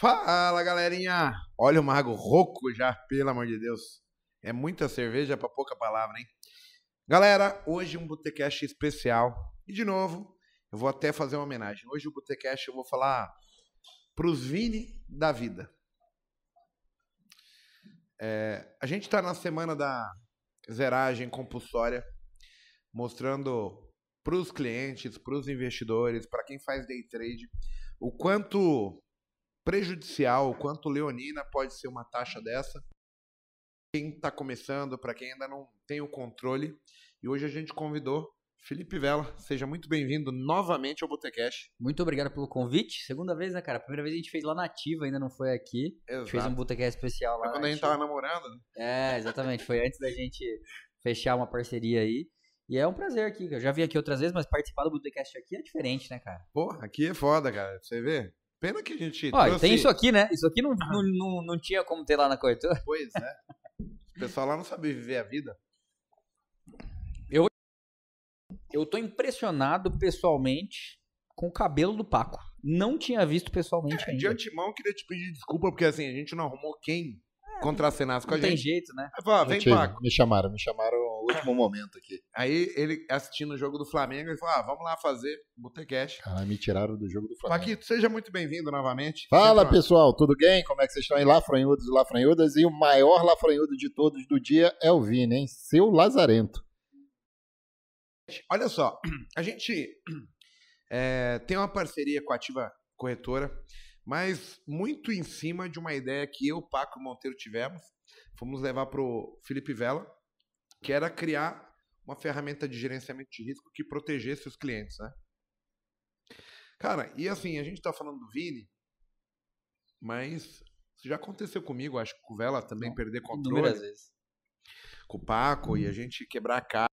Fala, galerinha! Olha o mago rouco já, pelo amor de Deus. É muita cerveja para pouca palavra, hein? Galera, hoje um Botecast especial. E de novo, eu vou até fazer uma homenagem. Hoje o Botecast eu vou falar pros Vini da vida. É, a gente está na semana da zeragem compulsória, mostrando para os clientes, para os investidores, para quem faz day trade, o quanto prejudicial, o quanto leonina pode ser uma taxa dessa. Quem está começando, para quem ainda não tem o controle. E hoje a gente convidou Felipe Vela. Seja muito bem-vindo novamente ao Botecash. Muito obrigado pelo convite. Segunda vez, né, cara? Primeira vez a gente fez lá na Ativa, ainda não foi aqui. Exato. A gente fez um Botecash especial lá. Foi quando a gente tava namorando, né? É, exatamente. Foi antes da gente fechar uma parceria aí. E é um prazer aqui. Eu já vim aqui outras vezes, mas participar do Budecast aqui é diferente, né, cara? Pô, aqui é foda, cara. Você vê? Pena que a gente. Ó, trouxe... tem isso aqui, né? Isso aqui não, não, não, não tinha como ter lá na corretora. Pois é. O pessoal lá não sabe viver a vida. Eu, eu tô impressionado pessoalmente com o cabelo do Paco. Não tinha visto pessoalmente é, ainda. De antemão, queria te pedir desculpa, porque assim, a gente não arrumou quem contracenasse com a não gente. Tem jeito, né? Falou, vem, Paco. Me chamaram, me chamaram no último momento aqui. Aí ele assistindo o jogo do Flamengo, ele falou: ah, vamos lá fazer Botecash. Ah, me tiraram do jogo do Flamengo. Paquito, seja muito bem-vindo novamente. Fala, pessoal, tudo bem? Como é que vocês estão aí, Lafranhudos e Lafranhudas? E o maior Lafranhudo de todos do dia é o Vini, hein? Seu Lazarento. Olha só, a gente é, tem uma parceria com a Ativa Corretora mas muito em cima de uma ideia que eu, Paco e Monteiro tivemos. Fomos levar para o Felipe Vela, que era criar uma ferramenta de gerenciamento de risco que protegesse os clientes, né? Cara, e assim, a gente está falando do Vini, mas já aconteceu comigo, acho que com o Vela também Não, perder controle. vezes. Com o Paco, e a gente quebrar a cara.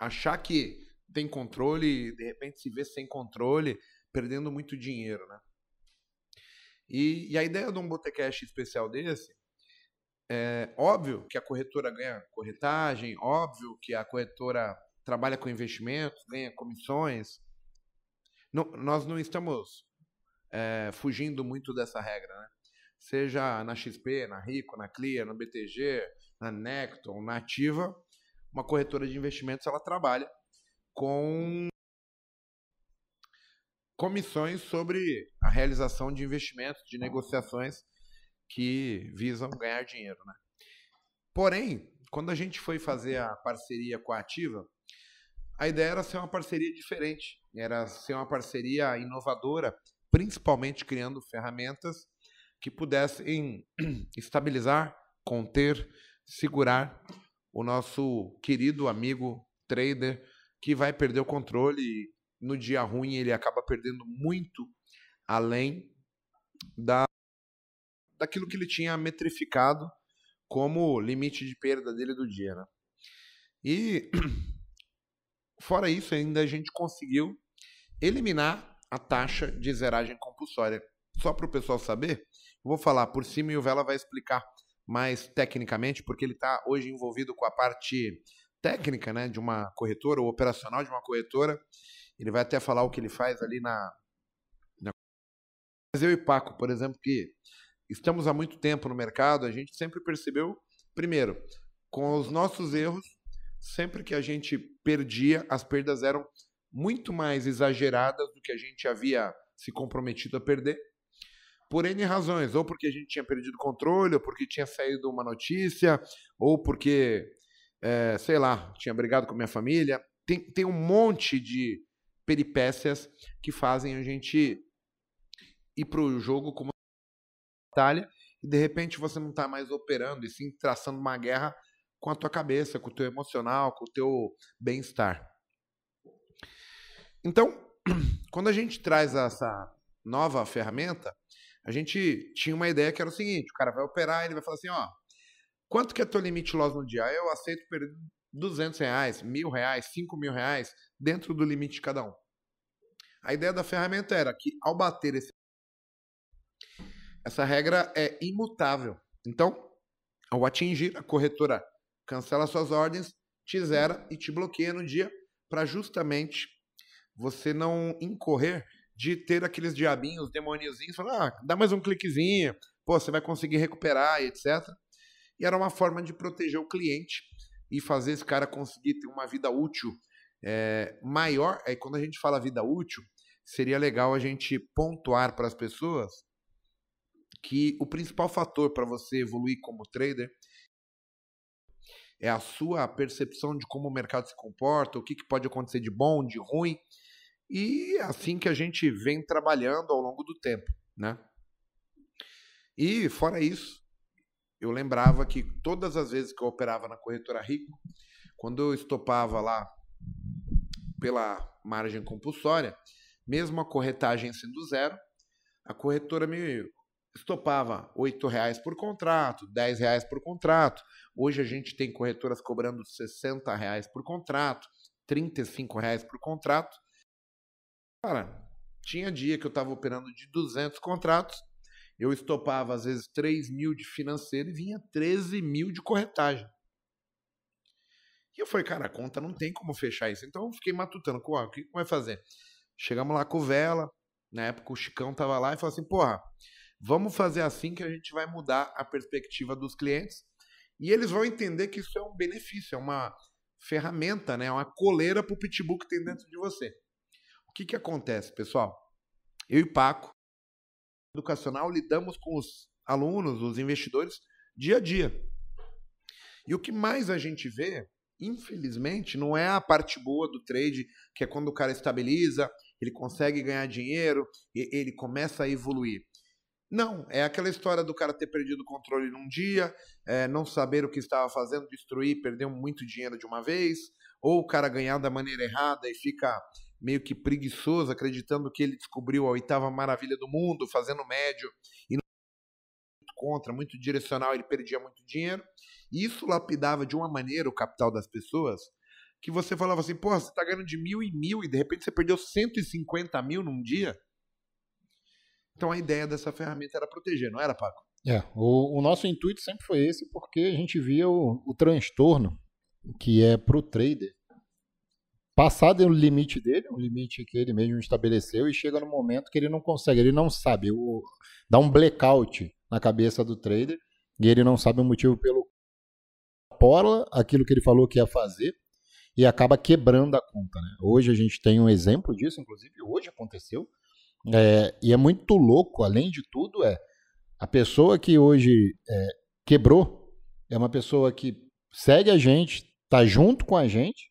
Achar que tem controle e de repente se vê sem controle, perdendo muito dinheiro, né? E, e a ideia de um Botecash especial desse é óbvio que a corretora ganha corretagem, óbvio que a corretora trabalha com investimentos, ganha comissões. Não, nós não estamos é, fugindo muito dessa regra, né? Seja na XP, na Rico, na Clear, no BTG, na Necton, na Ativa, uma corretora de investimentos ela trabalha com comissões sobre a realização de investimentos, de negociações que visam ganhar dinheiro. Né? Porém, quando a gente foi fazer a parceria com a Ativa, a ideia era ser uma parceria diferente, era ser uma parceria inovadora, principalmente criando ferramentas que pudessem estabilizar, conter, segurar o nosso querido amigo trader que vai perder o controle no dia ruim ele acaba perdendo muito além da daquilo que ele tinha metrificado como limite de perda dele do dia, né? E fora isso, ainda a gente conseguiu eliminar a taxa de zeragem compulsória. Só para o pessoal saber, vou falar por cima e o Vela vai explicar mais tecnicamente, porque ele está hoje envolvido com a parte técnica né, de uma corretora, ou operacional de uma corretora, ele vai até falar o que ele faz ali na. Mas eu e Paco, por exemplo, que estamos há muito tempo no mercado, a gente sempre percebeu, primeiro, com os nossos erros, sempre que a gente perdia, as perdas eram muito mais exageradas do que a gente havia se comprometido a perder. Por N razões, ou porque a gente tinha perdido controle, ou porque tinha saído uma notícia, ou porque, é, sei lá, tinha brigado com minha família. Tem, tem um monte de peripécias que fazem a gente ir para o jogo como batalha e de repente você não está mais operando e sim traçando uma guerra com a tua cabeça, com o teu emocional, com o teu bem-estar. Então, quando a gente traz essa nova ferramenta, a gente tinha uma ideia que era o seguinte: o cara vai operar, ele vai falar assim, ó, quanto que é teu limite loss no dia? Eu aceito perder 200 reais, mil reais, cinco mil reais, dentro do limite de cada um. A ideia da ferramenta era que ao bater esse essa regra é imutável. Então, ao atingir, a corretora cancela suas ordens, te zera e te bloqueia no dia para justamente você não incorrer de ter aqueles diabinhos, demoniozinhos, falando, ah, dá mais um cliquezinho, pô, você vai conseguir recuperar etc. E era uma forma de proteger o cliente e fazer esse cara conseguir ter uma vida útil é, maior. Aí quando a gente fala vida útil, seria legal a gente pontuar para as pessoas que o principal fator para você evoluir como trader é a sua percepção de como o mercado se comporta, o que, que pode acontecer de bom, de ruim, e é assim que a gente vem trabalhando ao longo do tempo, né? E fora isso, eu lembrava que todas as vezes que eu operava na corretora Rico, quando eu estopava lá pela margem compulsória, mesmo a corretagem sendo zero, a corretora me estopava R$ reais por contrato, R$ reais por contrato. Hoje a gente tem corretoras cobrando R$ reais por contrato, R$ reais por contrato. Cara, tinha dia que eu estava operando de 200 contratos, eu estopava às vezes 3 mil de financeiro e vinha 13 mil de corretagem. E eu falei, cara, a conta não tem como fechar isso. Então eu fiquei matutando, o que vai fazer? Chegamos lá com Vela, na época o Chicão tava lá e falou assim, porra, vamos fazer assim que a gente vai mudar a perspectiva dos clientes e eles vão entender que isso é um benefício, é uma ferramenta, né? É uma coleira para o pitbull que tem dentro de você. O que, que acontece, pessoal? Eu e Paco, educacional, lidamos com os alunos, os investidores, dia a dia. E o que mais a gente vê, infelizmente, não é a parte boa do trade, que é quando o cara estabiliza, ele consegue ganhar dinheiro, ele começa a evoluir. Não, é aquela história do cara ter perdido o controle num dia, é, não saber o que estava fazendo, destruir, perder muito dinheiro de uma vez, ou o cara ganhar da maneira errada e fica meio que preguiçoso, acreditando que ele descobriu a oitava maravilha do mundo, fazendo médio e contra, muito direcional, ele perdia muito dinheiro. E isso lapidava de uma maneira o capital das pessoas que você falava assim, pô, você está ganhando de mil em mil e de repente você perdeu 150 mil num dia. Então a ideia dessa ferramenta era proteger, não era, Paco? É, o, o nosso intuito sempre foi esse, porque a gente via o, o transtorno que é para o trader passar do limite dele, um limite que ele mesmo estabeleceu, e chega no momento que ele não consegue, ele não sabe, o, dá um blackout na cabeça do trader, e ele não sabe o motivo pelo pola aquilo que ele falou que ia fazer, e acaba quebrando a conta. Né? Hoje a gente tem um exemplo disso, inclusive hoje aconteceu, é, e é muito louco, além de tudo, é a pessoa que hoje é, quebrou é uma pessoa que segue a gente, está junto com a gente,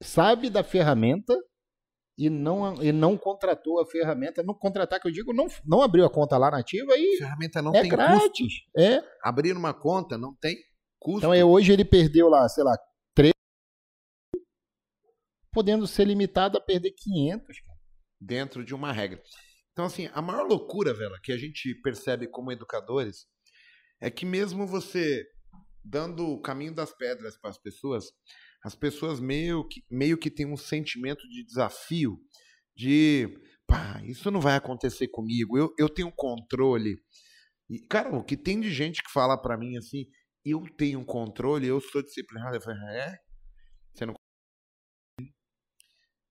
sabe da ferramenta e não, e não contratou a ferramenta. Não contratar, que eu digo, não, não abriu a conta lá nativa e. A ferramenta não é tem grátis. custo. É. Abrir uma conta não tem custo. Então é, hoje ele perdeu lá, sei lá, 3. Podendo ser limitado a perder 500. Cara. Dentro de uma regra. Então, assim, a maior loucura, velho, que a gente percebe como educadores é que mesmo você dando o caminho das pedras para as pessoas, as pessoas meio que, meio que têm um sentimento de desafio, de pá, isso não vai acontecer comigo, eu, eu tenho controle. E, cara, o que tem de gente que fala para mim assim, eu tenho controle, eu sou disciplinado. Eu falo, é? Você não.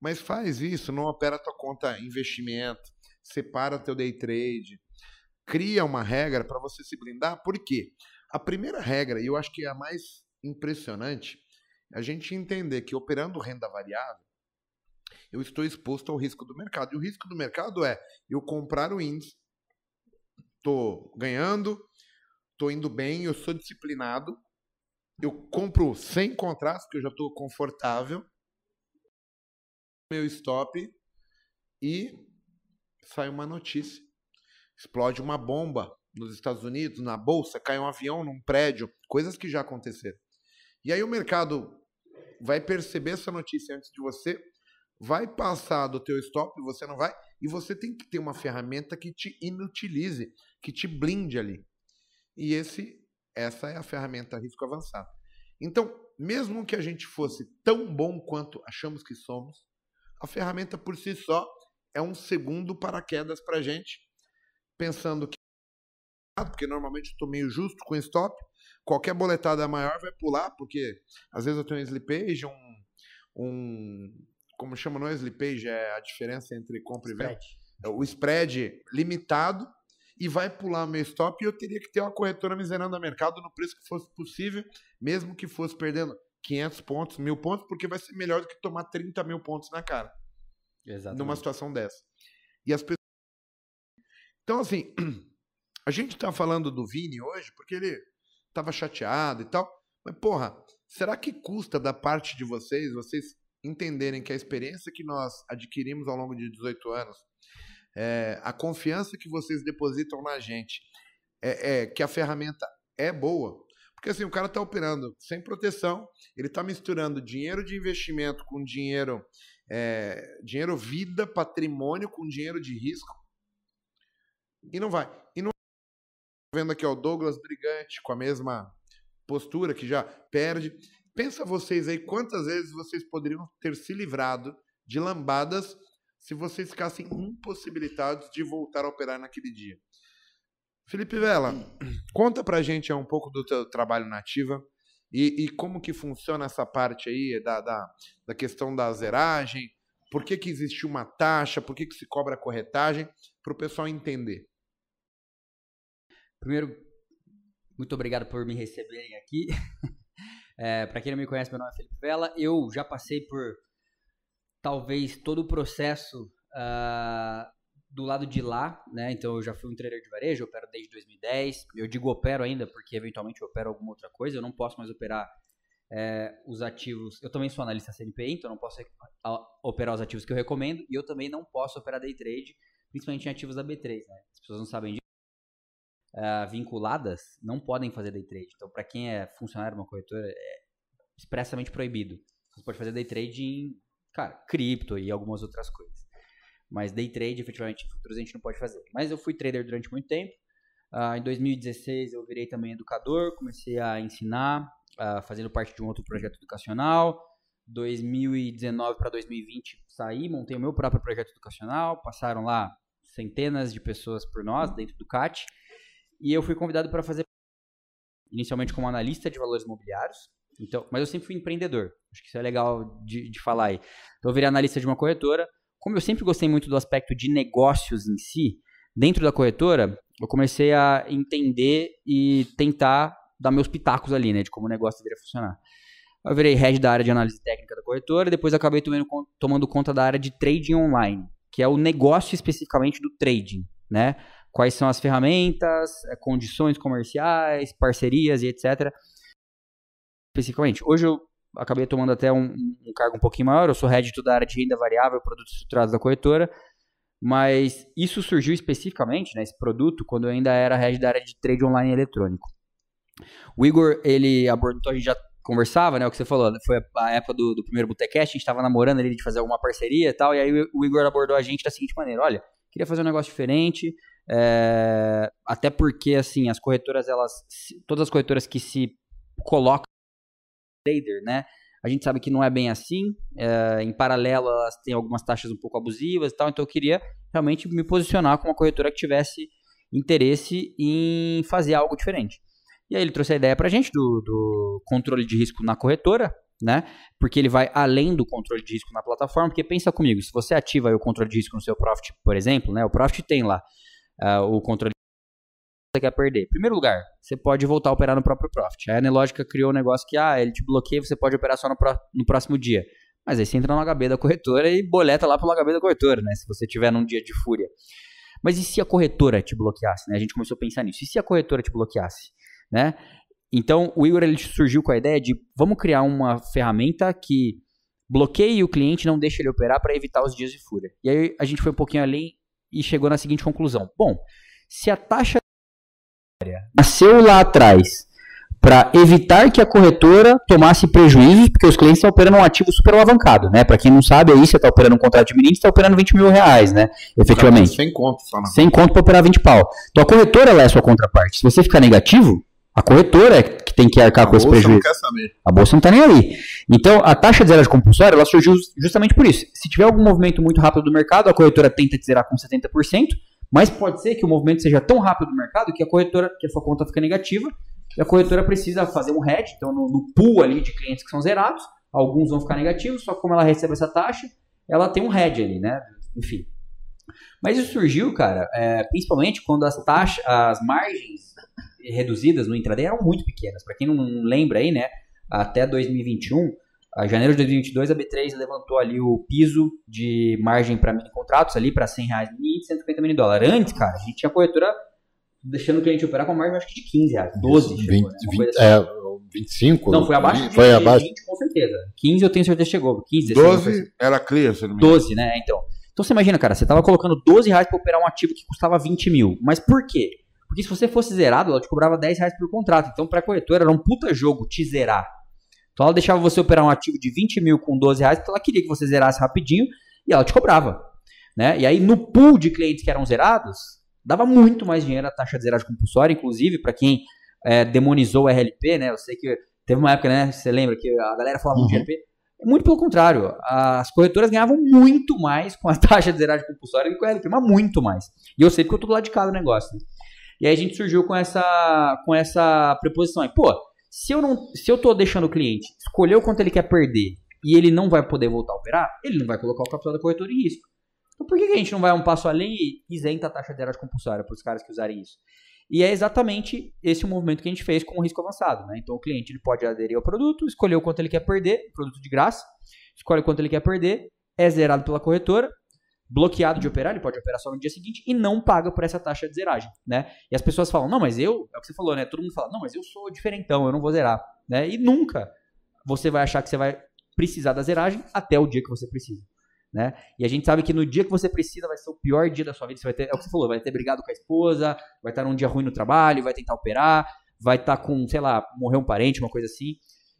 Mas faz isso, não opera tua conta investimento, separa teu day trade, cria uma regra para você se blindar. Por quê? A primeira regra, e eu acho que é a mais impressionante, a gente entender que operando renda variável, eu estou exposto ao risco do mercado. E o risco do mercado é eu comprar o índice, estou ganhando, estou indo bem, eu sou disciplinado, eu compro sem contratos, porque eu já estou confortável, meu stop e sai uma notícia. Explode uma bomba nos Estados Unidos, na bolsa, cai um avião num prédio, coisas que já aconteceram. E aí o mercado vai perceber essa notícia antes de você, vai passar do teu stop, você não vai, e você tem que ter uma ferramenta que te inutilize, que te blinde ali. E esse essa é a ferramenta risco avançado. Então, mesmo que a gente fosse tão bom quanto achamos que somos, a ferramenta por si só é um segundo paraquedas para a gente, pensando que porque normalmente eu estou meio justo com stop, qualquer boletada maior vai pular, porque às vezes eu tenho um slippage, um, um como chama, não é slippage, é a diferença entre compra e venda. o spread limitado e vai pular meu stop e eu teria que ter uma corretora miserando a mercado no preço que fosse possível, mesmo que fosse perdendo 500 pontos, mil pontos, porque vai ser melhor do que tomar 30 mil pontos na cara. Exatamente. Numa situação dessa. E as pessoas. Então, assim, a gente tá falando do Vini hoje porque ele tava chateado e tal. Mas, porra, será que custa da parte de vocês, vocês entenderem que a experiência que nós adquirimos ao longo de 18 anos, é, a confiança que vocês depositam na gente, é, é, que a ferramenta é boa, porque assim, o cara está operando sem proteção, ele está misturando dinheiro de investimento com dinheiro, é, dinheiro vida, patrimônio com dinheiro de risco. E não vai. Vendo aqui ó, o Douglas Brigante com a mesma postura que já perde. Pensa vocês aí quantas vezes vocês poderiam ter se livrado de lambadas se vocês ficassem impossibilitados de voltar a operar naquele dia. Felipe Vela, conta pra gente um pouco do teu trabalho na Ativa e, e como que funciona essa parte aí da, da, da, questão da zeragem, por que, que existe uma taxa, por que, que se cobra corretagem, para o pessoal entender. Primeiro, muito obrigado por me receberem aqui. É, para quem não me conhece, meu nome é Felipe Vela. Eu já passei por talvez todo o processo uh, do lado de lá, né? Então eu já fui um trader de varejo, opero desde 2010. Eu digo opero ainda porque eventualmente eu opero alguma outra coisa. Eu não posso mais operar é, os ativos. Eu também sou analista CNPI, então não posso operar os ativos que eu recomendo. E eu também não posso operar day trade, principalmente em ativos da B3, né? As pessoas não sabem disso. Uh, vinculadas não podem fazer day trade. Então, para quem é funcionário de uma corretora, é expressamente proibido. Você pode fazer day trade em, cara, cripto e algumas outras coisas. Mas day trade, efetivamente, em futuros a gente não pode fazer. Mas eu fui trader durante muito tempo. Uh, em 2016 eu virei também educador, comecei a ensinar, uh, fazendo parte de um outro projeto educacional. 2019 para 2020 saí, montei o meu próprio projeto educacional. Passaram lá centenas de pessoas por nós dentro do CAT. E eu fui convidado para fazer inicialmente como analista de valores imobiliários. Então, mas eu sempre fui empreendedor. Acho que isso é legal de, de falar aí. Então eu virei analista de uma corretora como eu sempre gostei muito do aspecto de negócios em si, dentro da corretora, eu comecei a entender e tentar dar meus pitacos ali, né, de como o negócio deveria funcionar. Eu virei head da área de análise técnica da corretora, depois acabei tomando, tomando conta da área de trading online, que é o negócio especificamente do trading, né? Quais são as ferramentas, eh, condições comerciais, parcerias e etc. Especificamente. Hoje eu acabei tomando até um, um, cargo um pouquinho maior. Eu sou head da área de renda variável, produtos estruturados da corretora. Mas isso surgiu especificamente, né, esse produto, quando eu ainda era head da área de trade online eletrônico. O Igor, ele abordou, a gente já conversava, né, o que você falou, foi a época do, do primeiro Botecast, a gente estava namorando ali de fazer alguma parceria e tal, e aí o Igor abordou a gente da seguinte maneira, olha, queria fazer um negócio diferente, é, até porque, assim, as corretoras, elas, todas as corretoras que se colocam trader, né? A gente sabe que não é bem assim. É, em paralelo, elas têm algumas taxas um pouco abusivas e tal. Então, eu queria realmente me posicionar com uma corretora que tivesse interesse em fazer algo diferente. E aí ele trouxe a ideia para a gente do, do controle de risco na corretora, né? Porque ele vai além do controle de risco na plataforma. Porque pensa comigo, se você ativa o controle de risco no seu Profit, por exemplo, né? O Profit tem lá uh, o controle você quer perder? Primeiro lugar, você pode voltar a operar no próprio Profit. A Anelógica criou um negócio que, ah, ele te bloqueia, você pode operar só no, pro, no próximo dia. Mas aí você entra no HB da corretora e boleta lá pelo HB da corretora, né? Se você tiver num dia de fúria. Mas e se a corretora te bloqueasse, né? A gente começou a pensar nisso. E se a corretora te bloqueasse, né? Então, o Igor ele surgiu com a ideia de vamos criar uma ferramenta que bloqueie o cliente não deixe ele operar para evitar os dias de fúria. E aí a gente foi um pouquinho além e chegou na seguinte conclusão. Bom, se a taxa nasceu lá atrás para evitar que a corretora tomasse prejuízos, porque os clientes estão operando um ativo super alavancado, né? Para quem não sabe, aí você está operando um contrato de menino, você está operando 20 mil reais, né? Efetivamente. Sem conto, só Sem conto para operar 20 pau. Então a corretora é a sua contraparte. Se você ficar negativo, a corretora é que tem que arcar a com esse prejuízo. Não quer saber. A bolsa não está nem aí. Então, a taxa de zero de compulsória, ela surgiu justamente por isso. Se tiver algum movimento muito rápido do mercado, a corretora tenta te zerar com 70%, mas pode ser que o movimento seja tão rápido no mercado que a corretora, que a sua conta fica negativa, e a corretora precisa fazer um hedge, então no, no pool ali de clientes que são zerados, alguns vão ficar negativos, só que como ela recebe essa taxa, ela tem um hedge ali, né? Enfim. Mas isso surgiu, cara, é, principalmente quando as taxas, as margens reduzidas no intraday eram muito pequenas. Para quem não lembra aí, né, até 2021, a janeiro de 2022, a B3 levantou ali o piso de margem para mini contratos ali para 100 reais mini e 150 mini dólar. Antes, cara, a gente tinha corretora deixando o cliente operar com margem acho que de 15 reais, 12 20, chegou, né? Uma 20, coisa assim. é, 25? Não, foi abaixo de Foi abaixo. 20, com certeza. 15 eu tenho certeza que chegou. 15, 16, uma coisa 12 era clear, se não me engano. 12, né? Então. Então você imagina, cara, você tava colocando 12 reais pra operar um ativo que custava 20 mil. Mas por quê? Porque se você fosse zerado, ela te cobrava 10 reais por contrato. Então, pra corretora, era um puta jogo te zerar. Então ela deixava você operar um ativo de 20 mil com 12 reais, porque ela queria que você zerasse rapidinho e ela te cobrava. Né? E aí, no pool de clientes que eram zerados, dava muito mais dinheiro a taxa de zeragem compulsória, inclusive, para quem é, demonizou o RLP, né? Eu sei que teve uma época, né? Você lembra que a galera falava muito de Uhum. RLP. Muito pelo contrário, as corretoras ganhavam muito mais com a taxa de zeragem compulsória do que com o RLP, mas muito mais. E eu sei porque eu tô do lado de cá do negócio, né? E aí a gente surgiu com essa, com essa preposição aí. Pô, se eu, não, se eu tô deixando o cliente escolher o quanto ele quer perder e ele não vai poder voltar a operar, ele não vai colocar o capital da corretora em risco. Então por que a gente não vai um passo além e isenta a taxa de zeragem compulsória para os caras que usarem isso? E é exatamente esse o movimento que a gente fez com o risco avançado. Né? Então o cliente ele pode aderir ao produto, escolher o quanto ele quer perder, produto de graça, escolhe o quanto ele quer perder, é zerado pela corretora, bloqueado de operar, ele pode operar só no dia seguinte e não paga por essa taxa de zeragem, né? E as pessoas falam, não, mas eu, é o que você falou, né? Todo mundo fala, não, mas eu sou diferentão, eu não vou zerar, né? E nunca você vai achar que você vai precisar da zeragem até o dia que você precisa. Né? E a gente sabe que no dia que você precisa vai ser o pior dia da sua vida. Você vai ter, é o que você falou, vai ter brigado com a esposa, vai estar num dia ruim no trabalho, vai tentar operar, vai estar com, sei lá, morrer um parente, uma coisa assim.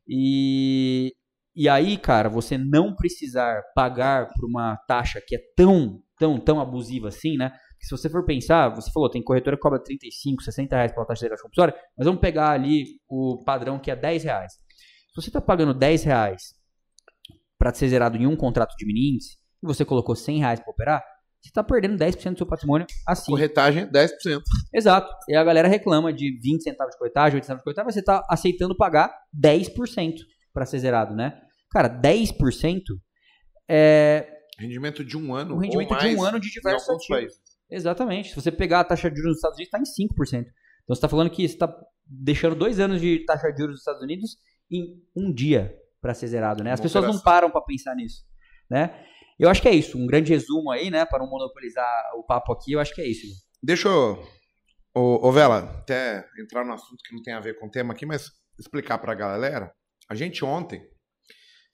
E, e aí, cara, você não precisar pagar por uma taxa que é tão, tão, tão abusiva assim, né? Que se você for pensar, você falou, tem corretora que cobra 35, 60 reais pela taxa de zeragem compulsória, mas vamos pegar ali o padrão que é 10 reais. Se você está pagando 10 reais para ser zerado em um contrato de mini índice, e você colocou 100 reais para operar, você está perdendo 10% do seu patrimônio assim. Corretagem, 10%. Exato. E a galera reclama de 20 centavos de corretagem, 8 centavos de corretagem, mas você está aceitando pagar 10% para ser zerado, né? Cara, 10% é Rendimento de um ano. o rendimento de um ano de diversos ativos. países. Exatamente. Se você pegar a taxa de juros nos Estados Unidos, está em 5%. Então você está falando que você está deixando dois anos de taxa de juros nos Estados Unidos em um dia para ser zerado, né? As Uma pessoas não param para pensar nisso, né? Eu acho que é isso. Um grande resumo aí, né? Para não monopolizar o papo aqui, eu acho que é isso. Deixa eu. Ô, ô, Vela, até entrar no assunto que não tem a ver com o tema aqui, mas explicar pra galera. A gente ontem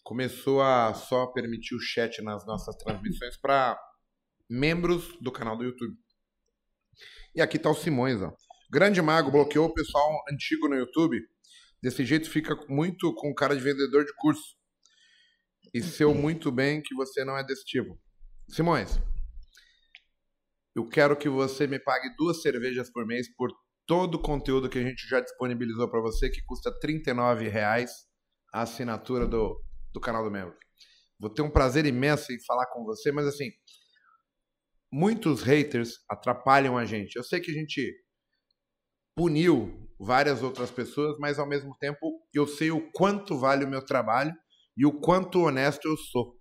começou a só permitir o chat nas nossas transmissões para membros do canal do YouTube. E aqui tá o Simões, ó. Grande Mago bloqueou o pessoal antigo no YouTube. Desse jeito fica muito com cara de vendedor de curso. E seu muito bem que você não é desse tipo. Simões, eu quero que você me pague duas cervejas por mês por todo o conteúdo que a gente já disponibilizou para você, que custa 39 reais a assinatura do, do canal do membro. Vou ter um prazer imenso em falar com você, mas assim, muitos haters atrapalham a gente. Eu sei que a gente puniu várias outras pessoas, mas ao mesmo tempo eu sei o quanto vale o meu trabalho e o quanto honesto eu sou.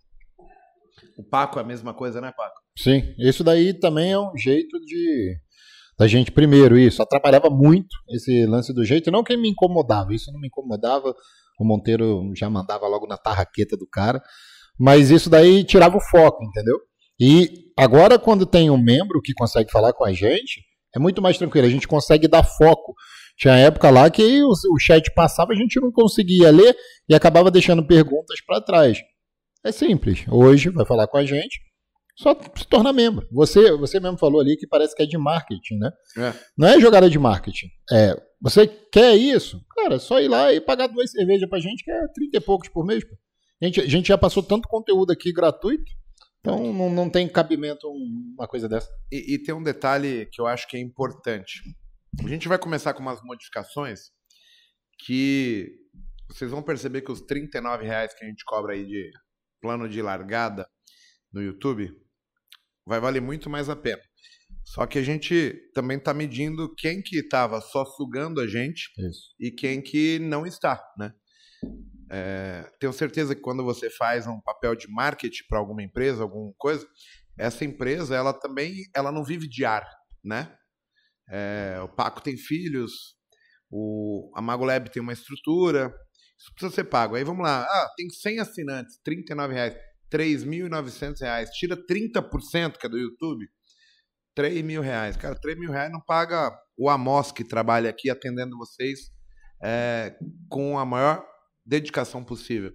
O Paco é a mesma coisa, né, Paco? Sim, isso daí também é um jeito de da gente primeiro isso atrapalhava muito esse lance do jeito, não que me incomodava, isso não me incomodava. O Monteiro já mandava logo na tarraqueta do cara, mas isso daí tirava o foco, entendeu? E agora quando tem um membro que consegue falar com a gente, é muito mais tranquilo, a gente consegue dar foco. Tinha época lá que o, o chat passava, a gente não conseguia ler e acabava deixando perguntas para trás. É simples. Hoje vai falar com a gente, só se torna membro. Você, você mesmo falou ali que parece que é de marketing, né? É. Não é jogada de marketing. É, você quer isso? Cara, é só ir lá e pagar duas cervejas pra gente, que é 30 e poucos por mês. A gente, a gente já passou tanto conteúdo aqui gratuito, então não, não tem cabimento um- uma coisa dessa. E, e tem um detalhe que eu acho que é importante. A gente vai começar com umas modificações que vocês vão perceber que os 39 reais que a gente cobra aí de plano de largada no YouTube vai valer muito mais a pena. Só que a gente também está medindo quem que estava só sugando a gente Isso. e quem que não está, né? É, tenho certeza que quando você faz um papel de marketing para alguma empresa, alguma coisa, essa empresa, ela também, ela não vive de ar, né? É, o Paco tem filhos, o, a Magolab tem uma estrutura, isso precisa ser pago. Aí vamos lá, ah, tem 100 assinantes, R$ 39,00, R$ 3.900, tira 30% que é do YouTube, 3 mil reais. Cara, 3 mil reais não paga o Amos que trabalha aqui atendendo vocês é, com a maior dedicação possível.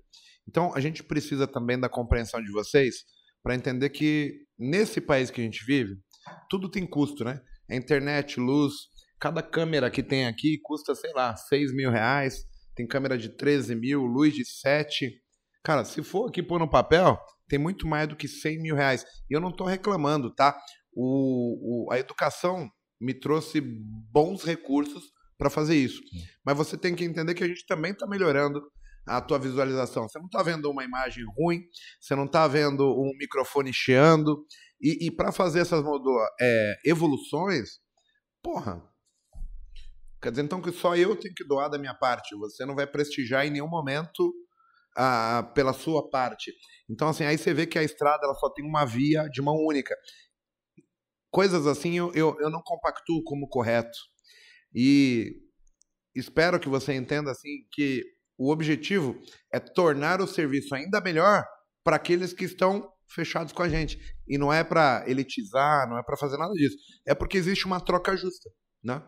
Então, a gente precisa também da compreensão de vocês para entender que nesse país que a gente vive, tudo tem custo, né? Internet, luz, cada câmera que tem aqui custa, sei lá, 6 mil reais. Tem câmera de 13 mil, luz de 7. Cara, se for aqui pôr no papel, tem muito mais do que 100 mil reais. E eu não estou reclamando, tá? O, o, a educação me trouxe bons recursos para fazer isso. Mas você tem que entender que a gente também está melhorando a tua visualização. Você não está vendo uma imagem ruim, você não está vendo um microfone cheando. E, e para fazer essas é, evoluções, porra. Quer dizer, então que só eu tenho que doar da minha parte. Você não vai prestigiar em nenhum momento a, pela sua parte. Então, assim, aí você vê que a estrada ela só tem uma via de mão única. Coisas assim eu, eu, eu não compactuo como correto. E espero que você entenda assim que o objetivo é tornar o serviço ainda melhor para aqueles que estão fechados com a gente. E não é para elitizar, não é para fazer nada disso. É porque existe uma troca justa, né?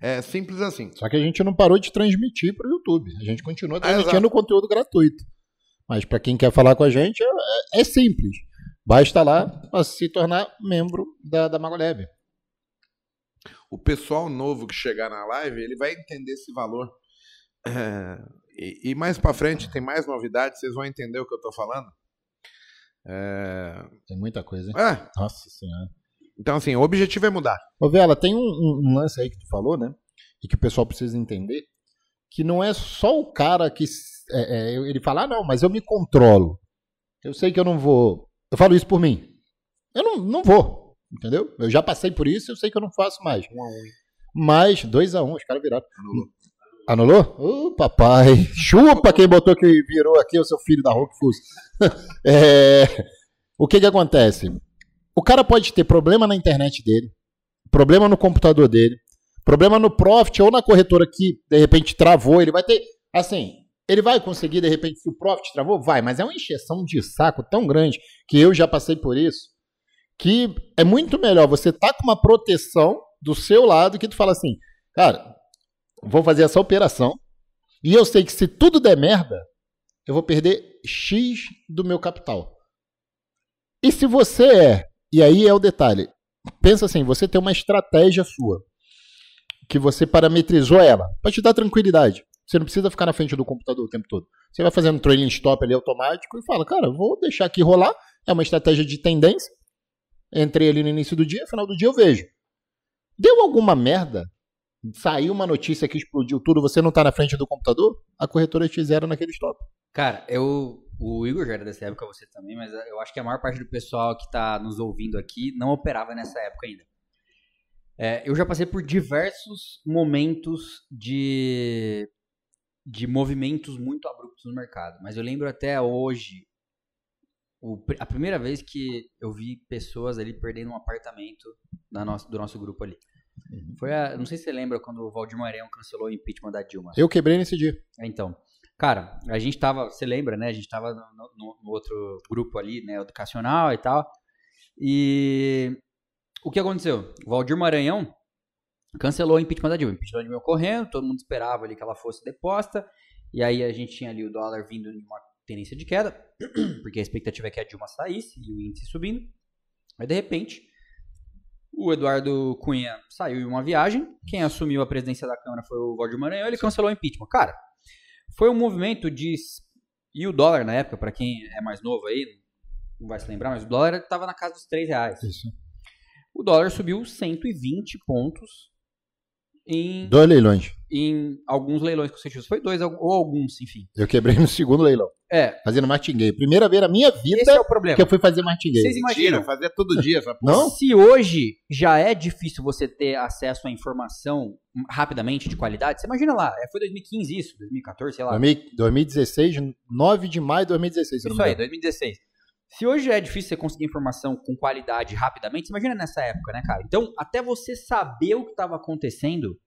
É simples assim. Só que a gente não parou de transmitir para o YouTube. A gente continua transmitindo é, conteúdo gratuito. Mas para quem quer falar com a gente, é, é simples. Basta lá para se tornar membro da, da Magoleb. O pessoal novo que chegar na live, ele vai entender esse valor. É, e, e, mais para frente tem mais novidades, vocês vão entender o que eu estou falando. É... Tem muita coisa, hein? É. Nossa Senhora. Então, assim, o objetivo é mudar. Ô, Vela, tem um, um, um, lance aí que tu falou, né? E que o pessoal precisa entender. Que não é só o cara que. É, é, ele fala, ah, não, mas eu me controlo. Eu sei que eu não vou. Eu falo isso por mim. Eu não, não vou. Entendeu? Eu já passei por isso eu sei que eu não faço mais. Um a um. Mas, dois a um, os caras viraram. Anulou? Anulou? Ô, oh, papai. Chupa quem botou que virou aqui, o seu filho da Rock Fus. é, o que que acontece? O cara pode ter problema na internet dele, problema no computador dele, problema no Profit ou na corretora que de repente travou. Ele vai ter. Assim, ele vai conseguir, de repente, se o Profit travou? Vai, mas é uma encheção de saco tão grande que eu já passei por isso. Que é muito melhor você tá com uma proteção do seu lado que tu fala assim, cara, vou fazer essa operação e eu sei que se tudo der merda, eu vou perder X do meu capital. E se você é e aí é o detalhe. Pensa assim, você tem uma estratégia sua, que você parametrizou ela, para te dar tranquilidade. Você não precisa ficar na frente do computador o tempo todo. Você vai fazendo um trailing stop ali automático e fala, cara, vou deixar aqui rolar. É uma estratégia de tendência. Entrei ali no início do dia, final do dia eu vejo. Deu alguma merda? Saiu uma notícia que explodiu tudo, você não tá na frente do computador? A corretora te zera naquele stop. Cara, eu o Igor já era dessa época, você também, mas eu acho que a maior parte do pessoal que está nos ouvindo aqui não operava nessa época ainda. É, eu já passei por diversos momentos de, de movimentos muito abruptos no mercado, mas eu lembro até hoje o, a primeira vez que eu vi pessoas ali perdendo um apartamento da nosso, do nosso grupo ali. Uhum. Foi a, não sei se você lembra quando o Valdir Maranhão cancelou o impeachment da Dilma. Eu quebrei nesse dia. Então, Cara, a gente tava, você lembra, né? A gente tava no, no, no outro grupo ali, né? Educacional e tal. E o que aconteceu? O Valdir Maranhão cancelou o impeachment da Dilma. O impeachment da Dilma ocorrendo, todo mundo esperava ali que ela fosse deposta. E aí a gente tinha ali o dólar vindo em uma tendência de queda, porque a expectativa é que a Dilma saísse e o índice subindo. Aí de repente, o Eduardo Cunha saiu em uma viagem. Quem assumiu a presidência da Câmara foi o Valdir Maranhão. Ele cancelou o impeachment. Cara, foi um movimento de. E o dólar na época, para quem é mais novo aí, não vai se lembrar, mas o dólar estava na casa dos 3 reais. Isso. O dólar subiu 120 pontos em. Dois leilões. Em alguns leilões consecutivos. Foi dois ou alguns, enfim. Eu quebrei no segundo leilão. É. Fazendo martingale. Primeira vez na minha vida Esse é o problema. que eu fui fazer martingale. Vocês imaginam? fazia todo dia essa porra. Não? Se hoje já é difícil você ter acesso à informação rapidamente de qualidade, você imagina lá, é, foi 2015 isso, 2014, sei lá. 2016, 9 de maio de 2016. Isso aí, 2016. Se hoje é difícil você conseguir informação com qualidade rapidamente, você imagina nessa época, né, cara? Então, até você saber o que estava acontecendo,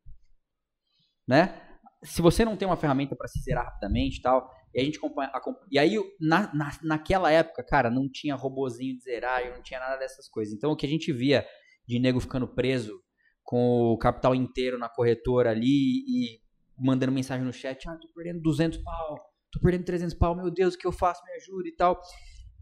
né? Se você não tem uma ferramenta para se zerar rapidamente e tal, e a gente acompanha, acompanha e aí na, na, naquela época, cara, não tinha robozinho de zerar, não tinha nada dessas coisas. Então, o que a gente via de nego ficando preso com o capital inteiro na corretora ali e mandando mensagem no chat, ah, tô perdendo 200 pau, tô perdendo 300 pau, meu Deus, o que eu faço? Me ajuda e tal.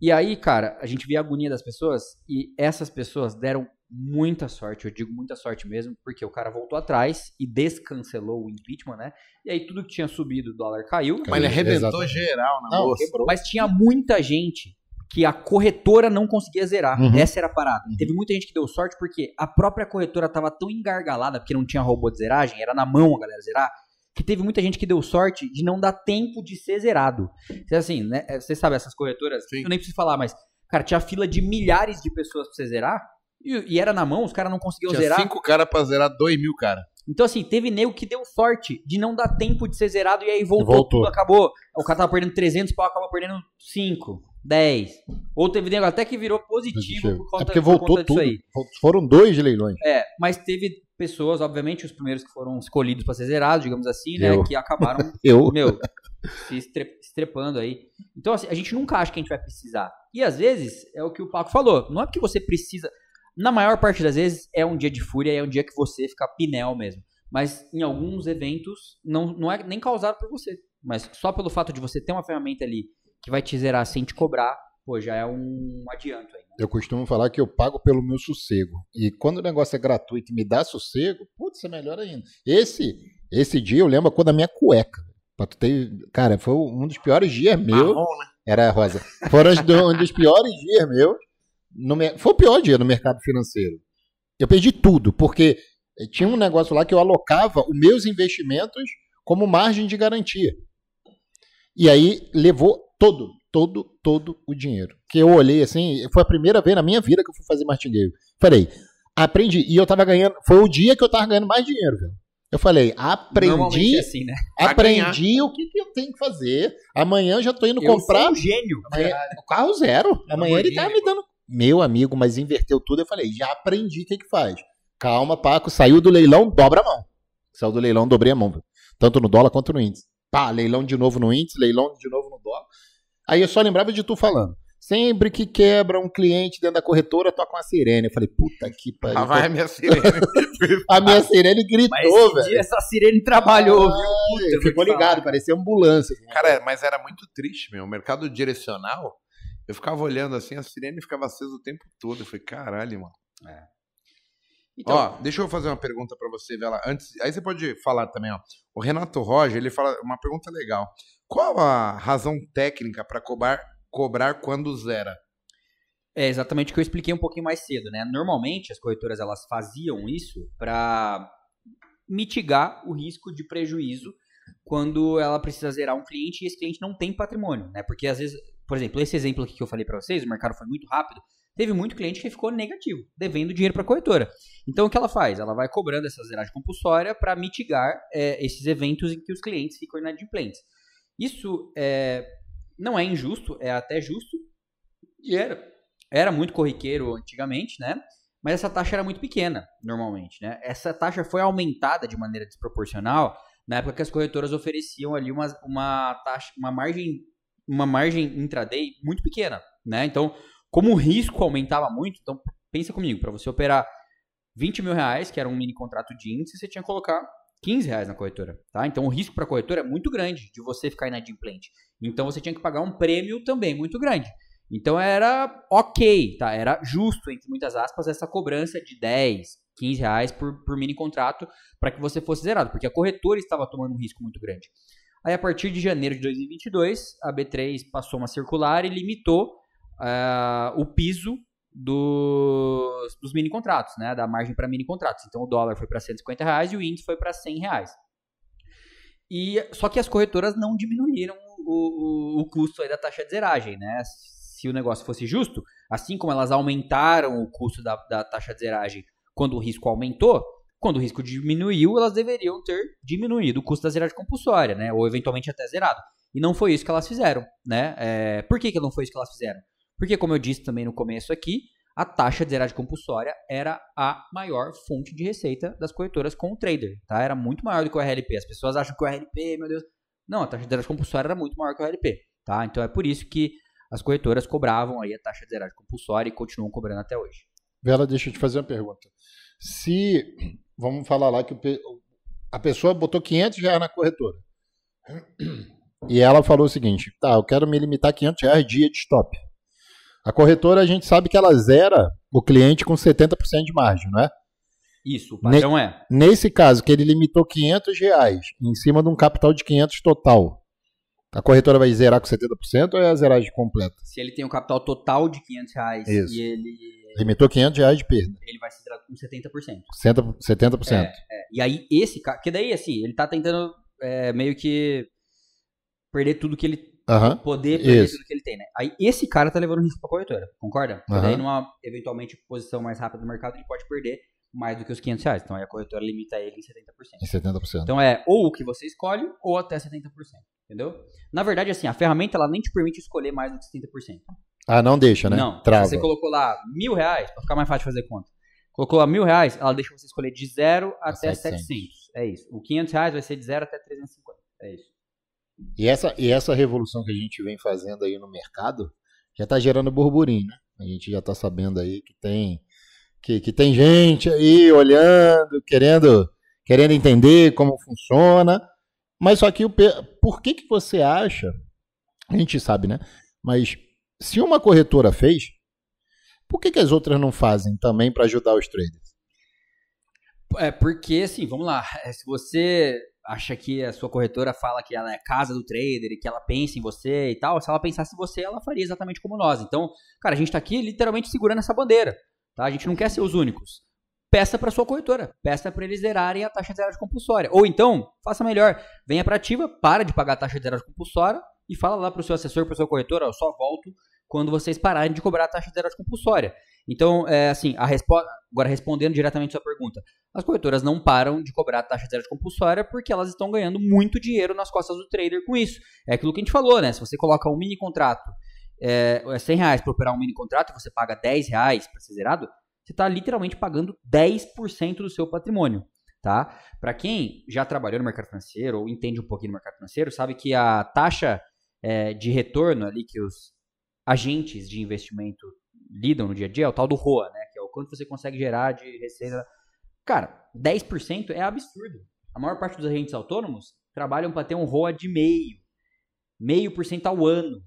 E aí, cara, a gente via a agonia das pessoas e essas pessoas deram muita sorte, eu digo muita sorte mesmo, porque o cara voltou atrás e descancelou o impeachment, né? E aí tudo que tinha subido, o dólar caiu. Mas ele arrebentou Exatamente. geral na Não, bolsa. Mas tinha muita gente que a corretora não conseguia zerar. Uhum. Essa era a parada. Uhum. Teve muita gente que deu sorte porque a própria corretora tava tão engargalada porque não tinha robô de zeragem, era na mão a galera zerar, que teve muita gente que deu sorte de não dar tempo de ser zerado. Assim, né? É, você sabe, essas corretoras, Sim. eu nem preciso falar, mas, cara, tinha fila de milhares de pessoas pra você zerar, e, e era na mão, os caras não conseguiam tinha zerar. cinco caras pra zerar dois mil cara. Então, assim, teve nego que deu sorte de não dar tempo de ser zerado, e aí voltou, voltou. tudo, acabou. O cara tava perdendo 300 pau, acabou perdendo 5, 10. Ou teve nego até que virou positivo por conta, é porque voltou por tudo. Foram dois leilões. É, mas teve pessoas, obviamente, os primeiros que foram escolhidos para ser zerados, digamos assim, né? Eu. Que acabaram, eu. meu, se estrepando aí. Então, assim, a gente nunca acha que a gente vai precisar. E às vezes, é o que o Paco falou, não é porque você precisa. Na maior parte das vezes, é um dia de fúria, é um dia que você fica pinel mesmo. Mas em alguns eventos, não, não é nem causado por você. Mas só pelo fato de você ter uma ferramenta ali que vai te zerar sem te cobrar, pô, já é um adianto aí. Né? Eu costumo falar que eu pago pelo meu sossego. E quando o negócio é gratuito e me dá sossego, putz, é melhor ainda. Esse, esse dia eu lembro quando a minha cueca. Pra tu ter, cara, foi um dos piores dias meu. Marrom, né? Era rosa. Foram um dos piores dias meu. No, foi o pior dia no mercado financeiro. Eu perdi tudo, porque tinha um negócio lá que eu alocava os meus investimentos como margem de garantia. E aí levou todo, todo, todo o dinheiro. Que eu olhei assim, foi a primeira vez na minha vida que eu fui fazer martingale. Falei, aprendi. E eu tava ganhando, foi o dia que eu tava ganhando mais dinheiro, velho. Eu falei, aprendi, é assim, né? aprendi o que, que, eu tenho que fazer. Amanhã eu já tô indo eu comprar. Sou um gênio. Amanhã, o carro zero. Amanhã ele tá me dando. Meu amigo, mas inverteu tudo. Eu falei, já aprendi o que que faz. Calma, Paco, saiu do leilão, dobra a mão. Saiu do leilão, dobrei a mão. Véio. Tanto no dólar quanto no índice. Pá, leilão de novo no índice, leilão de novo no dólar. Aí eu só lembrava de tu falando. Sempre que quebra um cliente dentro da corretora, toca uma sirene. Eu falei, puta que pariu. Ah, vai a minha sirene. a minha sirene gritou, velho. Essa sirene trabalhou, Ai, viu? Puta, ficou ligado, parecia ambulância. Cara, mas era muito triste, meu. O mercado direcional, eu ficava olhando assim, a sirene ficava acesa o tempo todo. Eu falei, caralho, mano. É. Então, ó, deixa eu fazer uma pergunta para você, Vela. Antes, aí você pode falar também, ó. O Renato Roger, ele fala uma pergunta legal. Qual a razão técnica para cobrar, cobrar quando zera? É exatamente o que eu expliquei um pouquinho mais cedo, né? Normalmente as corretoras elas faziam isso para mitigar o risco de prejuízo quando ela precisa zerar um cliente e esse cliente não tem patrimônio, né? Porque às vezes, por exemplo, esse exemplo aqui que eu falei para vocês, o mercado foi muito rápido, teve muito cliente que ficou negativo, devendo dinheiro para a corretora. Então o que ela faz? Ela vai cobrando essa zeragem compulsória para mitigar é, esses eventos em que os clientes ficam inadimplentes. Isso é, não é injusto, é até justo. E era, era muito corriqueiro antigamente, né? Mas essa taxa era muito pequena, normalmente, né? Essa taxa foi aumentada de maneira desproporcional na época que as corretoras ofereciam ali uma, uma taxa, uma margem, uma margem intraday muito pequena, né? Então, como o risco aumentava muito, então pensa comigo, para você operar 20 mil reais, que era um mini contrato de índice, você tinha que colocar 15 reais na corretora, tá? Então o risco para a corretora é muito grande de você ficar inadimplente. Então você tinha que pagar um prêmio também muito grande. Então era ok, tá? Era justo, entre muitas aspas, essa cobrança de 10, 15 reais por, por mini contrato para que você fosse zerado, porque a corretora estava tomando um risco muito grande. Aí a partir de janeiro de 2022, a B3 passou uma circular e limitou uh, o piso dos, dos mini contratos, né? Da margem para mini contratos. Então o dólar foi para 150 reais e o índice foi para 100 reais. E, só que as corretoras não diminuíram o, o, o custo da taxa de zeragem, né? Se o negócio fosse justo, assim como elas aumentaram o custo da, da taxa de zeragem quando o risco aumentou, quando o risco diminuiu, elas deveriam ter diminuído o custo da zeragem compulsória, né? Ou eventualmente até zerado. E não foi isso que elas fizeram, né? É, por que, que não foi isso que elas fizeram? Porque, como eu disse também no começo aqui, a taxa de zeragem compulsória era a maior fonte de receita das corretoras com o trader, tá? Era muito maior do que o RLP. As pessoas acham que o RLP, meu Deus... Não, a taxa de zeragem compulsória era muito maior que o RLP, tá? Então é por isso que as corretoras cobravam aí a taxa de zeragem compulsória e continuam cobrando até hoje. Vela, deixa eu te fazer uma pergunta. Se, vamos falar lá que a pessoa botou 500 reais na corretora e ela falou o seguinte, tá, eu quero me limitar a 500 reais dia de stop. A corretora, a gente sabe que ela zera o cliente com 70% de margem, não é? Isso, o padrão ne é. Nesse caso, que ele limitou 500 reais em cima de um capital de 500 total, a corretora vai zerar com 70% ou é a zeragem completa? Se ele tem um capital total de 500 reais Isso. e ele... Limitou 500 reais de perda. Ele vai ser zerado com 70%. 70%. 70%. É, é. E aí, esse. Que daí, assim, ele tá tentando é, meio que perder tudo que ele Uhum. Poder perder tudo que ele tem, né? Aí esse cara tá levando risco pra corretora, concorda? Uhum. daí numa, eventualmente, posição mais rápida do mercado, ele pode perder mais do que os 500 reais. Então aí a corretora limita ele em 70%. Em 70%. Então é ou o que você escolhe ou até 70%, entendeu? Na verdade, assim, a ferramenta ela nem te permite escolher mais do que 70%. Ah, não deixa, né? Não. Trava. Se você colocou lá mil reais, pra ficar mais fácil de fazer conta. Colocou lá mil reais, ela deixa você escolher de 0 até 700. 700. É isso. O 500 reais vai ser de 0 até 350. É isso. E essa, e essa revolução que a gente vem fazendo aí no mercado já está gerando burburinho, né? A gente já está sabendo aí que tem que, que tem gente aí olhando, querendo querendo entender como funciona. Mas só que o por que que você acha? A gente sabe, né? Mas se uma corretora fez, por que, que as outras não fazem também para ajudar os traders? É porque, assim, vamos lá. É, se você acha que a sua corretora fala que ela é casa do trader e que ela pensa em você e tal, se ela pensasse em você, ela faria exatamente como nós. Então, cara, a gente está aqui literalmente segurando essa bandeira, tá? A gente não quer ser os únicos. Peça para sua corretora, peça para eles zerarem a taxa de zeragem compulsória. Ou então, faça melhor, venha para ativa, para de pagar a taxa de zeragem compulsória e fala lá para o seu assessor, para sua corretora, eu só volto quando vocês pararem de cobrar a taxa de zeragem compulsória. Então, é, assim, a. Agora, respondendo diretamente sua pergunta, as corretoras não param de cobrar taxa zero de compulsória porque elas estão ganhando muito dinheiro nas costas do trader com isso. É aquilo que a gente falou, né? Se você coloca um mini contrato, é, é 100 reais para operar um mini contrato e você paga 10 reais para ser zerado, você está literalmente pagando 10% do seu patrimônio. Tá? Para quem já trabalhou no mercado financeiro ou entende um pouquinho do mercado financeiro, sabe que a taxa é, de retorno ali que os agentes de investimento lidam no dia a dia é o tal do ROA, né? Que é o quanto você consegue gerar de receita. Cara, 10% é absurdo. A maior parte dos agentes autônomos trabalham para ter um ROA de meio. Meio por cento ao ano.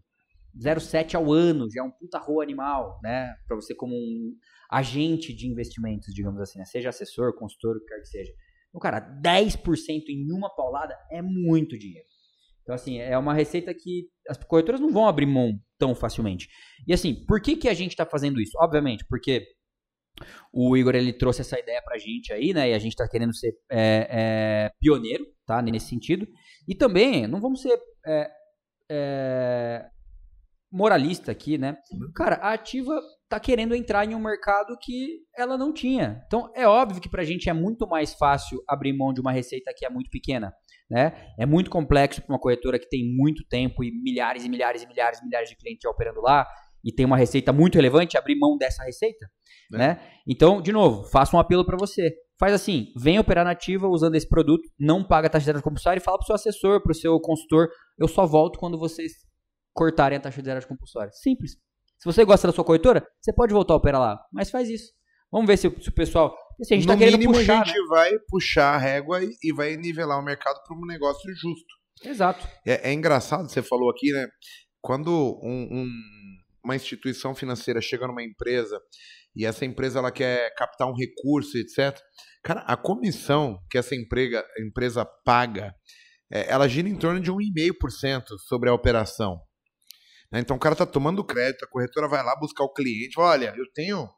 0,7 ao ano, já é um puta ROA animal, né? Para você como um agente de investimentos, digamos assim, né? Seja assessor, consultor, o que quer que seja. Então, cara, 10% em uma paulada é muito dinheiro. Então, assim, é uma receita que as corretoras não vão abrir mão tão facilmente. E assim, por que, que a gente está fazendo isso? Obviamente, porque o Igor ele trouxe essa ideia pra gente aí, né? E a gente está querendo ser é, é, pioneiro, tá? Nesse sentido. E também, não vamos ser é, é moralista aqui, né? Cara, a Ativa tá querendo entrar em um mercado que ela não tinha. Então, é óbvio que pra gente é muito mais fácil abrir mão de uma receita que é muito pequena. Né? É muito complexo para uma corretora que tem muito tempo e milhares e milhares e milhares e milhares de clientes operando lá e tem uma receita muito relevante, abrir mão dessa receita. É. Né? Então, de novo, faço um apelo para você. Faz assim, vem operar nativa usando esse produto, não paga taxa de zero compulsória e fala para o seu assessor, para o seu consultor, eu só volto quando vocês cortarem a taxa de zero compulsória. Simples. Se você gosta da sua corretora, você pode voltar a operar lá, mas faz isso. Vamos ver se, se o pessoal Assim, a gente no tá mínimo, puxar, a gente né? vai puxar a régua e, e vai nivelar o mercado para um negócio justo. Exato. É, é, engraçado, você falou aqui, né? Quando um, um, uma instituição financeira chega numa empresa e essa empresa ela quer captar um recurso, etc. Cara, a comissão que essa emprega, empresa paga, é, ela gira em torno de 1,5% sobre a operação. Né? Então o cara está tomando crédito, a corretora vai lá buscar o cliente, olha, eu tenho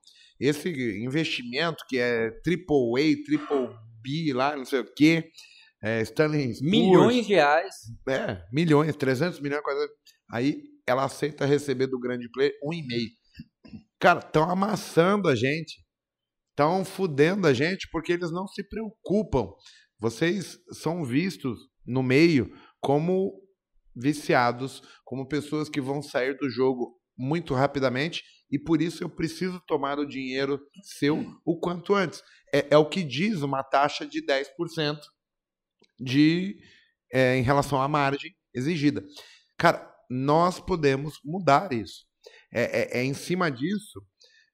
esse investimento que é triple A, triple B lá, não sei o quê, é, Stanley Poor's, Milhões de reais. É, milhões, 300 milhões, coisa. Aí ela aceita receber do grande player um e meio. Cara, estão amassando a gente. Estão fudendo a gente porque eles não se preocupam. Vocês são vistos no meio como viciados, como pessoas que vão sair do jogo muito rapidamente e por isso eu preciso tomar o dinheiro seu o quanto antes. É, é o que diz uma taxa de 10% de, é, em relação à margem exigida. Cara, nós podemos mudar isso. É, é, é em cima disso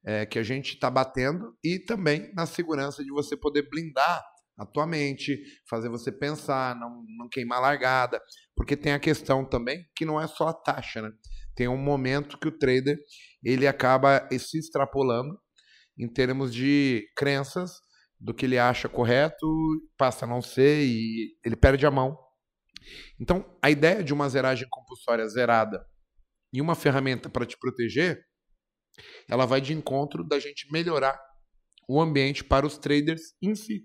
é, que a gente está batendo e também na segurança de você poder blindar a tua mente, fazer você pensar, não, não queimar largada, porque tem a questão também que não é só a taxa, né? Tem um momento que o trader ele acaba se extrapolando em termos de crenças do que ele acha correto, passa a não ser e ele perde a mão. Então, a ideia de uma zeragem compulsória zerada e uma ferramenta para te proteger, ela vai de encontro da gente melhorar o ambiente para os traders em si.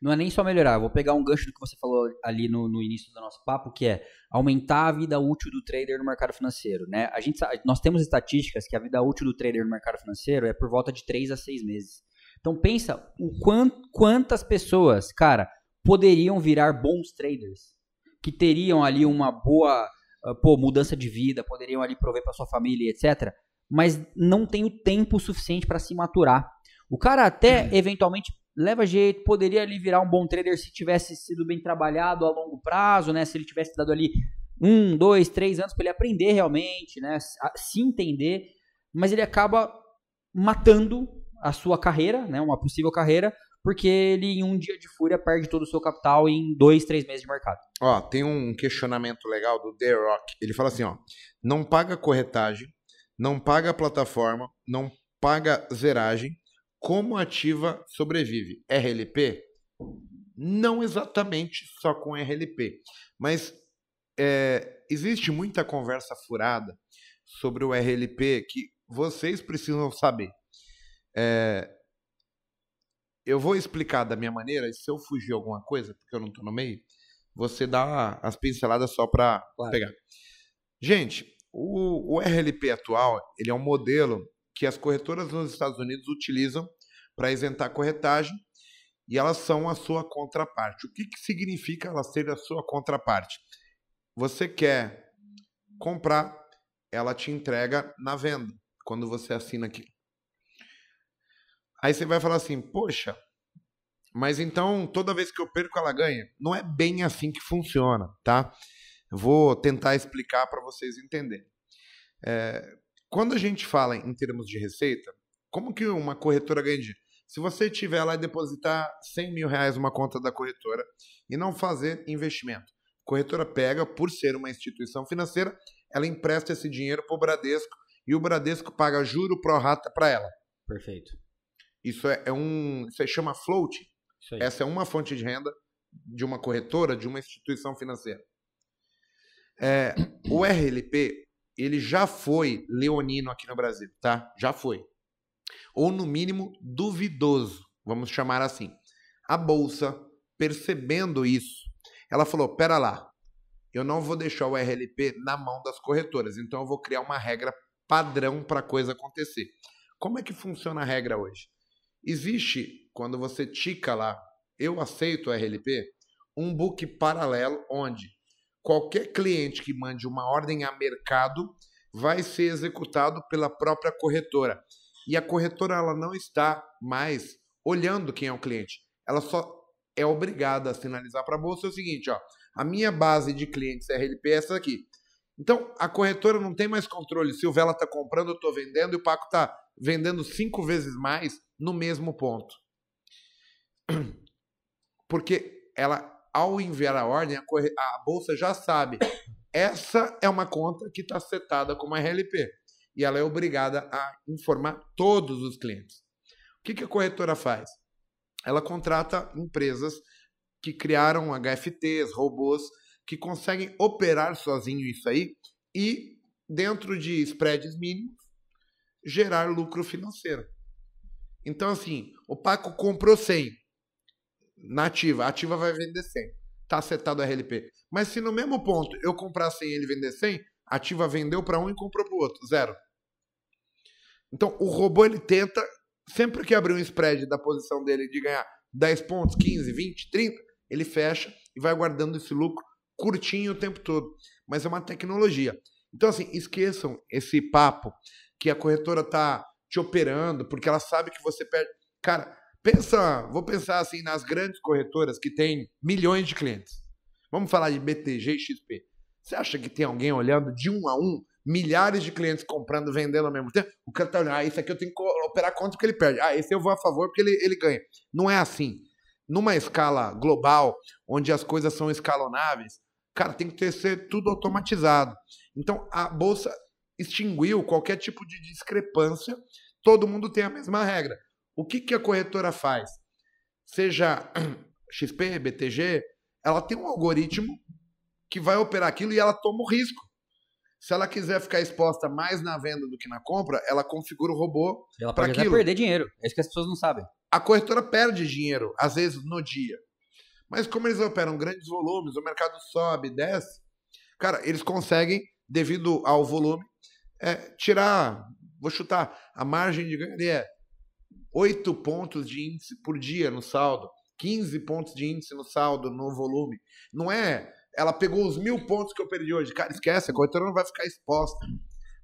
Não é nem só melhorar, vou pegar um gancho do que você falou ali no, no início do nosso papo, que é aumentar a vida útil do trader no mercado financeiro. Né? A gente, nós temos estatísticas que a vida útil do trader no mercado financeiro é por volta de 3 a 6 meses. Então pensa o quant, quantas pessoas, cara, poderiam virar bons traders, que teriam ali uma boa ah, pô, mudança de vida, poderiam ali prover para sua família, etc. Mas não tem o tempo suficiente para se maturar. O cara até uhum. eventualmente leva jeito, poderia ali virar um bom trader se tivesse sido bem trabalhado a longo prazo, né? Se ele tivesse dado ali um, dois, três anos para ele aprender realmente, né? Se entender, mas ele acaba matando a sua carreira, né? Uma possível carreira, porque ele em um dia de fúria perde todo o seu capital em dois, três meses de mercado. Ó, tem um questionamento legal do The Rock. Ele fala assim, ó, não paga corretagem, não paga plataforma, não paga zeragem, como ativa sobrevive? RLP? Não exatamente só com RLP, mas é, existe muita conversa furada sobre o RLP que vocês precisam saber. É, eu vou explicar da minha maneira, e se eu fugir alguma coisa, porque eu não estou no meio, você dá as pinceladas só para claro. pegar. Gente, o, o RLP atual, ele é um modelo que as corretoras nos Estados Unidos utilizam para isentar corretagem e elas são a sua contraparte. O que, que significa elas serem a sua contraparte? Você quer comprar, ela te entrega na venda, quando você assina aqui. Aí você vai falar assim, poxa, mas então toda vez que eu perco ela ganha. Não é bem assim que funciona, tá? Eu vou tentar explicar para vocês entenderem. É, quando a gente fala em termos de receita, como que uma corretora ganha dinheiro? Se você tiver lá e depositar 100 mil reais numa conta da corretora e não fazer investimento, a corretora pega, por ser uma instituição financeira, ela empresta esse dinheiro para o Bradesco e o Bradesco paga juro pro rata para ela. Perfeito. Isso é, é um, isso aí chama float. Essa é uma fonte de renda de uma corretora, de uma instituição financeira. É, o RLP ele já foi leonino aqui no Brasil, tá? Já foi. Ou no mínimo duvidoso, vamos chamar assim. A bolsa, percebendo isso, ela falou: "Pera lá. Eu não vou deixar o RLP na mão das corretoras, então eu vou criar uma regra padrão para a coisa acontecer". Como é que funciona a regra hoje? Existe quando você tica lá, eu aceito o RLP, um book paralelo onde qualquer cliente que mande uma ordem a mercado vai ser executado pela própria corretora. E a corretora ela não está mais olhando quem é o cliente. Ela só é obrigada a sinalizar para a bolsa o seguinte, ó, a minha base de clientes RLP é essa aqui. Então, a corretora não tem mais controle se o Vela está comprando, eu estou vendendo e o Paco está vendendo cinco vezes mais no mesmo ponto. Porque ela ao enviar a ordem, a, a bolsa já sabe. Essa é uma conta que está setada como RLP. E ela é obrigada a informar todos os clientes. O que, que a corretora faz? Ela contrata empresas que criaram HFTs, robôs, que conseguem operar sozinho isso aí e, dentro de spreads mínimos, gerar lucro financeiro. Então, assim, o Paco comprou 100 na ativa. A ativa vai vender 100. Tá acertado o RLP. Mas se no mesmo ponto eu comprar 100 e ele vender 100, a ativa vendeu para um e comprou para o outro. Zero. Então, o robô ele tenta, sempre que abrir um spread da posição dele de ganhar 10 pontos, 15, 20, 30, ele fecha e vai guardando esse lucro curtinho o tempo todo. Mas é uma tecnologia. Então, assim, esqueçam esse papo que a corretora tá te operando porque ela sabe que você perde. Cara, pensa, vou pensar assim nas grandes corretoras que têm milhões de clientes. Vamos falar de BTG e XP. Você acha que tem alguém olhando de um a um, milhares de clientes comprando, vendendo ao mesmo tempo? O cara tá olhando, ah, esse aqui eu tenho que operar contra porque ele perde. Ah, esse eu vou a favor porque ele, ele ganha. Não é assim. Numa escala global, onde as coisas são escalonáveis, cara, tem que ter ser tudo automatizado. Então, a bolsa extinguiu qualquer tipo de discrepância, todo mundo tem a mesma regra. O que, que a corretora faz? Seja XP, BTG, ela tem um algoritmo que vai operar aquilo e ela toma o risco. Se ela quiser ficar exposta mais na venda do que na compra, ela configura o robô Ela para pode até aquilo. perder dinheiro. É isso que as pessoas não sabem. A corretora perde dinheiro, às vezes, no dia. Mas como eles operam grandes volumes, o mercado sobe, desce, cara, eles conseguem, devido ao volume, é, tirar, vou chutar, a margem de ganho ali é 8 pontos de índice por dia no saldo, 15 pontos de índice no saldo, no volume. Não é, ela pegou os mil pontos que eu perdi hoje. Cara, esquece, a corretora não vai ficar exposta.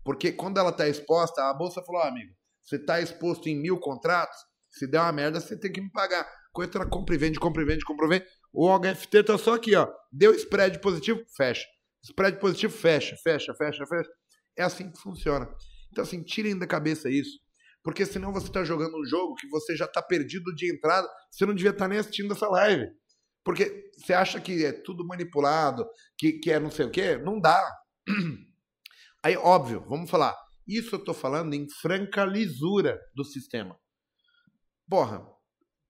Porque quando ela está exposta, a bolsa falou, ah, amigo, você está exposto em mil contratos, se der uma merda, você tem que me pagar. Corretora compra e vende, compra e vende, compra e vende. O HFT tá só aqui, ó. Deu spread positivo, fecha. Spread positivo, fecha, fecha, fecha, fecha. É assim que funciona. Então, assim, tirem da cabeça isso. Porque senão você está jogando um jogo que você já está perdido de entrada, você não devia estar nem assistindo essa live. Porque você acha que é tudo manipulado, que, que é não sei o quê? Não dá. Aí, óbvio, vamos falar. Isso eu estou falando em franca lisura do sistema. Porra,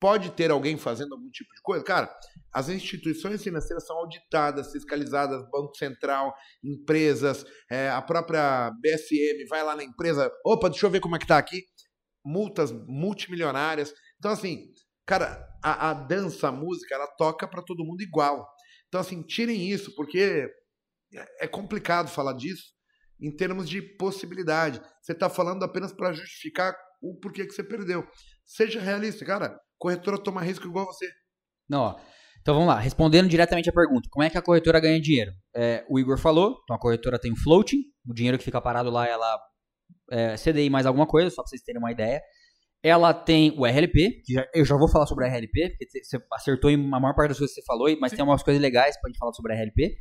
pode ter alguém fazendo algum tipo de coisa? Cara, as instituições financeiras são auditadas, fiscalizadas, Banco Central, empresas, é, a própria BSM vai lá na empresa, opa, deixa eu ver como é que tá aqui. Multas multimilionárias. Então, assim, cara, a, a dança, a música, ela toca para todo mundo igual. Então, assim, tirem isso, porque é complicado falar disso em termos de possibilidade. Você está falando apenas para justificar o porquê que você perdeu. Seja realista, cara. Corretora toma risco igual você. Não, ó. Então vamos lá, respondendo diretamente a pergunta, como é que a corretora ganha dinheiro? É, o Igor falou, então a corretora tem o floating, o dinheiro que fica parado lá, ela é, CDI mais alguma coisa, só para vocês terem uma ideia. Ela tem o RLP, que já, eu já vou falar sobre o RLP, porque você acertou em uma maior parte das coisas que você falou, mas tem umas coisas legais para gente falar sobre a RLP.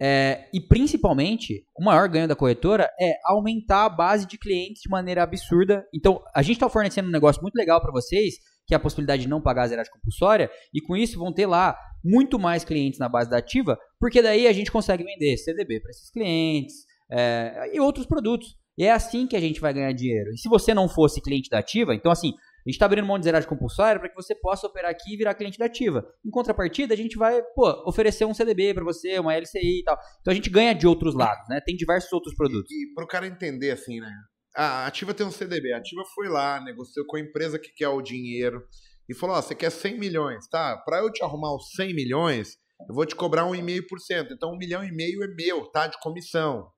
É, e principalmente, o maior ganho da corretora é aumentar a base de clientes de maneira absurda. Então, a gente está fornecendo um negócio muito legal para vocês, que é a possibilidade de não pagar a zeragem compulsória, e com isso vão ter lá muito mais clientes na base da ativa, porque daí a gente consegue vender CDB para esses clientes é, e outros produtos. E é assim que a gente vai ganhar dinheiro. E se você não fosse cliente da ativa, então assim, a gente está abrindo mão de zeragem compulsória para que você possa operar aqui e virar cliente da ativa. Em contrapartida, a gente vai pô, oferecer um CDB para você, uma LCI e tal. Então a gente ganha de outros lados, né? Tem diversos outros produtos. E, e para o cara entender assim, né? A Ativa tem um CDB. A Ativa foi lá, negociou com a empresa que quer o dinheiro e falou: Ó, você quer 100 milhões, tá? Para eu te arrumar os 100 milhões, eu vou te cobrar 1,5%. Então, um milhão e meio é meu, tá? De comissão.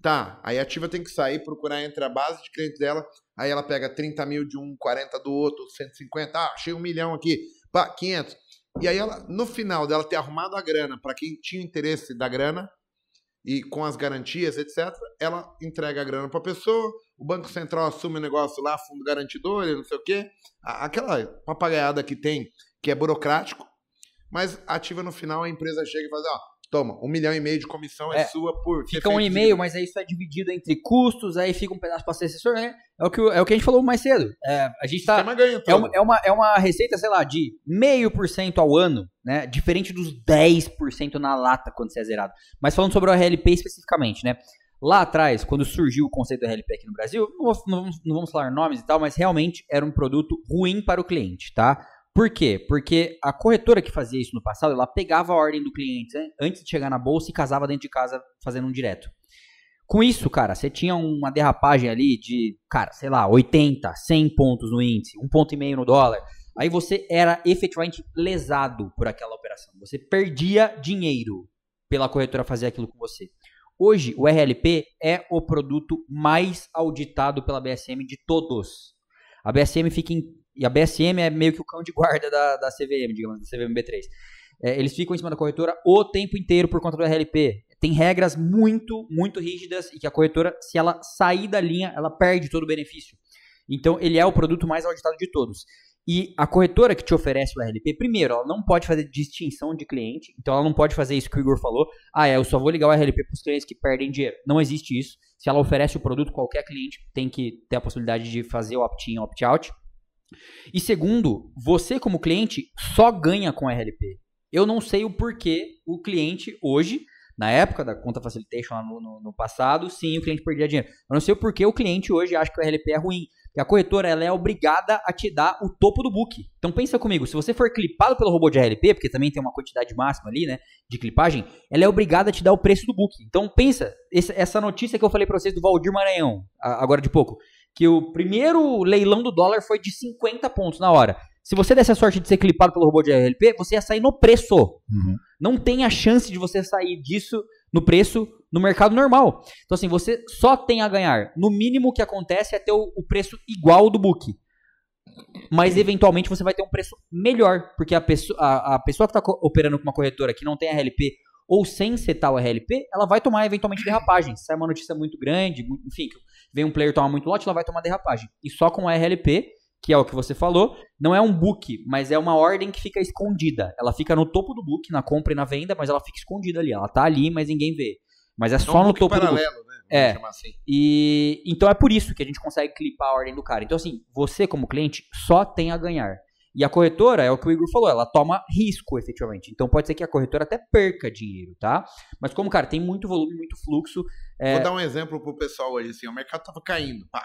Tá, aí a ativa tem que sair, procurar entre a base de clientes dela, aí ela pega 30 mil de um, 40 do outro, 150, ah, achei um milhão aqui, pá, 500. E aí ela, no final dela ter arrumado a grana para quem tinha interesse da grana, e com as garantias, etc., ela entrega a grana para a pessoa, o Banco Central assume o negócio lá, fundo garantidor, não sei o quê, aquela papagaiada que tem, que é burocrático, mas ativa no final, a empresa chega e fala, ó, Toma, um milhão e meio de comissão é, é sua por. Fica um e meio, mas aí isso é dividido entre custos, aí fica um pedaço para ser assessor, né? É o que, é o que a gente falou mais cedo. É, a gente tá. Ganha, é, uma, é, uma, é uma receita, sei lá, de meio por cento ao ano, né? Diferente dos 10% na lata quando você é zerado. Mas falando sobre o RLP especificamente, né? Lá atrás, quando surgiu o conceito do RLP aqui no Brasil, não, não, vamos, não vamos falar nomes e tal, mas realmente era um produto ruim para o cliente, tá? Por quê? Porque a corretora que fazia isso no passado, ela pegava a ordem do cliente né, antes de chegar na bolsa e casava dentro de casa fazendo um direto. Com isso, cara, você tinha uma derrapagem ali de, cara, sei lá, 80, 100 pontos no índice, um ponto e meio no dólar. Aí você era efetivamente lesado por aquela operação. Você perdia dinheiro pela corretora fazer aquilo com você. Hoje, o RLP é o produto mais auditado pela BSM de todos. A BSM fica em e a BSM é meio que o cão de guarda da, da CVM, digamos, da CVM B3. É, eles ficam em cima da corretora o tempo inteiro por conta do RLP. tem regras muito, muito rígidas e que a corretora, se ela sair da linha, ela perde todo o benefício. Então, ele é o produto mais auditado de todos. E a corretora que te oferece o RLP, primeiro, ela não pode fazer distinção de cliente, então ela não pode fazer isso que o Igor falou. Ah, é, eu só vou ligar o RLP para os clientes que perdem dinheiro. Não existe isso. Se ela oferece o produto, qualquer cliente tem que ter a possibilidade de fazer o opt-in, opt-out. E segundo, você como cliente só ganha com RLP. Eu não sei o porquê o cliente hoje, na época da conta facilitation lá no, no, no passado, sim, o cliente perdia dinheiro. Eu não sei o porquê o cliente hoje acha que o RLP é ruim. Porque a corretora ela é obrigada a te dar o topo do book. Então pensa comigo, se você for clipado pelo robô de RLP, porque também tem uma quantidade máxima ali, né, de clipagem, ela é obrigada a te dar o preço do book. Então pensa, essa notícia que eu falei para vocês do Valdir Maranhão, agora de pouco, que o primeiro leilão do dólar foi de 50 pontos na hora. Se você desse a sorte de ser clipado pelo robô de RLP, você ia sair no preço. Uhum. Não tem a chance de você sair disso no preço no mercado normal. Então, assim, você só tem a ganhar. No mínimo o que acontece é ter o, o preço igual do book. Mas, eventualmente, você vai ter um preço melhor. Porque a pessoa, a, a pessoa que está operando com uma corretora que não tem RLP ou sem setar o RLP, ela vai tomar eventualmente derrapagem. Se sai uma notícia muito grande, enfim, vem um player tomar muito lote, ela vai tomar derrapagem. E só com o RLP, que é o que você falou, não é um book, mas é uma ordem que fica escondida. Ela fica no topo do book, na compra e na venda, mas ela fica escondida ali. Ela tá ali, mas ninguém vê. Mas é, é só um no topo paralelo, do book. Né? É. Assim. E então é por isso que a gente consegue clipar a ordem do cara. Então assim, você como cliente só tem a ganhar. E a corretora, é o que o Igor falou, ela toma risco efetivamente. Então pode ser que a corretora até perca dinheiro, tá? Mas como, cara, tem muito volume, muito fluxo. É... Vou dar um exemplo pro pessoal hoje, assim, o mercado tava caindo, pá.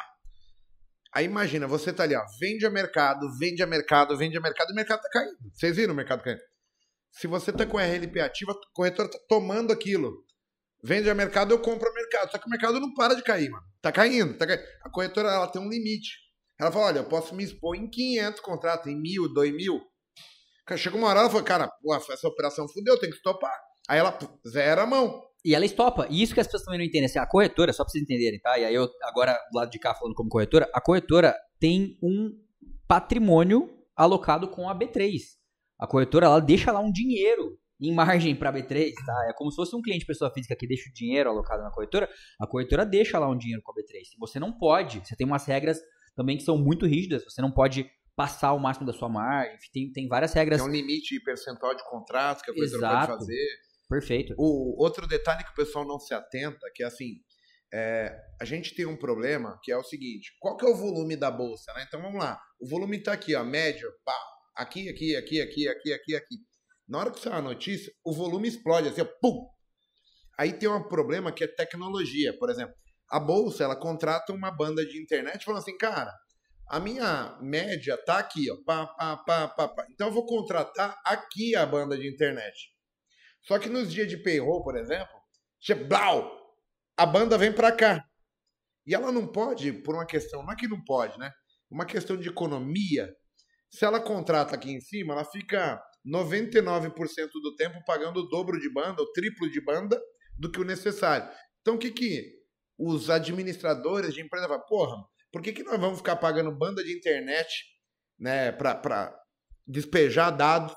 Aí imagina, você tá ali, ó, vende a mercado, vende a mercado, vende a mercado, e o mercado tá caindo. Vocês viram o mercado caindo? Se você tá com a RLP ativa, a corretora tá tomando aquilo. Vende a mercado, eu compro a mercado. Só que o mercado não para de cair, mano. Tá caindo, tá caindo. A corretora, ela tem um limite. Ela falou: olha, eu posso me expor em 500 contratos, em mil, dois mil. Chegou uma hora, ela falou: cara, pô, essa operação fudeu, tem que estopar. Aí ela zera a mão. E ela estopa. E isso que as pessoas também não entendem. Assim, a corretora, só pra vocês entenderem, tá? E aí eu, agora, do lado de cá, falando como corretora, a corretora tem um patrimônio alocado com a B3. A corretora, ela deixa lá um dinheiro em margem para B3, tá? É como se fosse um cliente pessoa física que deixa o dinheiro alocado na corretora, a corretora deixa lá um dinheiro com a B3. Você não pode, você tem umas regras também que são muito rígidas. Você não pode passar o máximo da sua margem. Tem, tem várias regras. Tem um limite percentual de contratos que a coisa pode fazer. Perfeito. O outro detalhe que o pessoal não se atenta, que é assim, é, a gente tem um problema que é o seguinte: qual que é o volume da bolsa, né? Então vamos lá. O volume está aqui, ó, médio, pá, aqui, aqui, aqui, aqui, aqui, aqui, aqui. Na hora que sai a notícia, o volume explode assim, ó, pum. Aí tem um problema que é tecnologia, por exemplo. A bolsa, ela contrata uma banda de internet falando assim, cara, a minha média tá aqui, ó, pá, pá, pá, pá, pá. Então eu vou contratar aqui a banda de internet. Só que nos dias de payroll, por exemplo, blau, a banda vem para cá. E ela não pode, por uma questão, não é que não pode, né? Uma questão de economia. Se ela contrata aqui em cima, ela fica 99% do tempo pagando o dobro de banda, o triplo de banda do que o necessário. Então o que que os administradores de empresa falam, porra, por que, que nós vamos ficar pagando banda de internet né, para despejar dados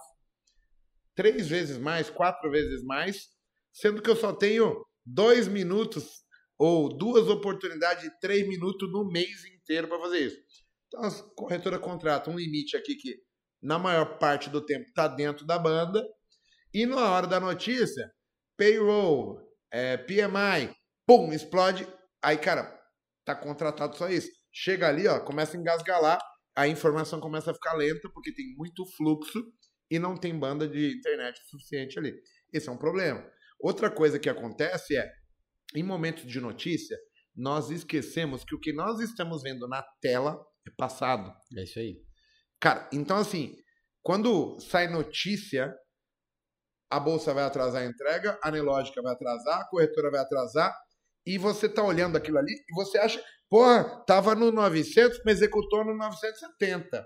três vezes mais, quatro vezes mais, sendo que eu só tenho dois minutos ou duas oportunidades de três minutos no mês inteiro para fazer isso. Então, a corretora contrata um limite aqui que, na maior parte do tempo, está dentro da banda, e na hora da notícia, payroll, é, PMI, pum, explode. Aí, cara, tá contratado só isso. Chega ali, ó, começa a engasgalar, a informação começa a ficar lenta, porque tem muito fluxo e não tem banda de internet suficiente ali. Esse é um problema. Outra coisa que acontece é, em momentos de notícia, nós esquecemos que o que nós estamos vendo na tela é passado. É isso aí. Cara, então assim, quando sai notícia, a bolsa vai atrasar a entrega, a Nelógica vai atrasar, a corretora vai atrasar, e você tá olhando aquilo ali e você acha, pô, tava no 900, me executou no 970.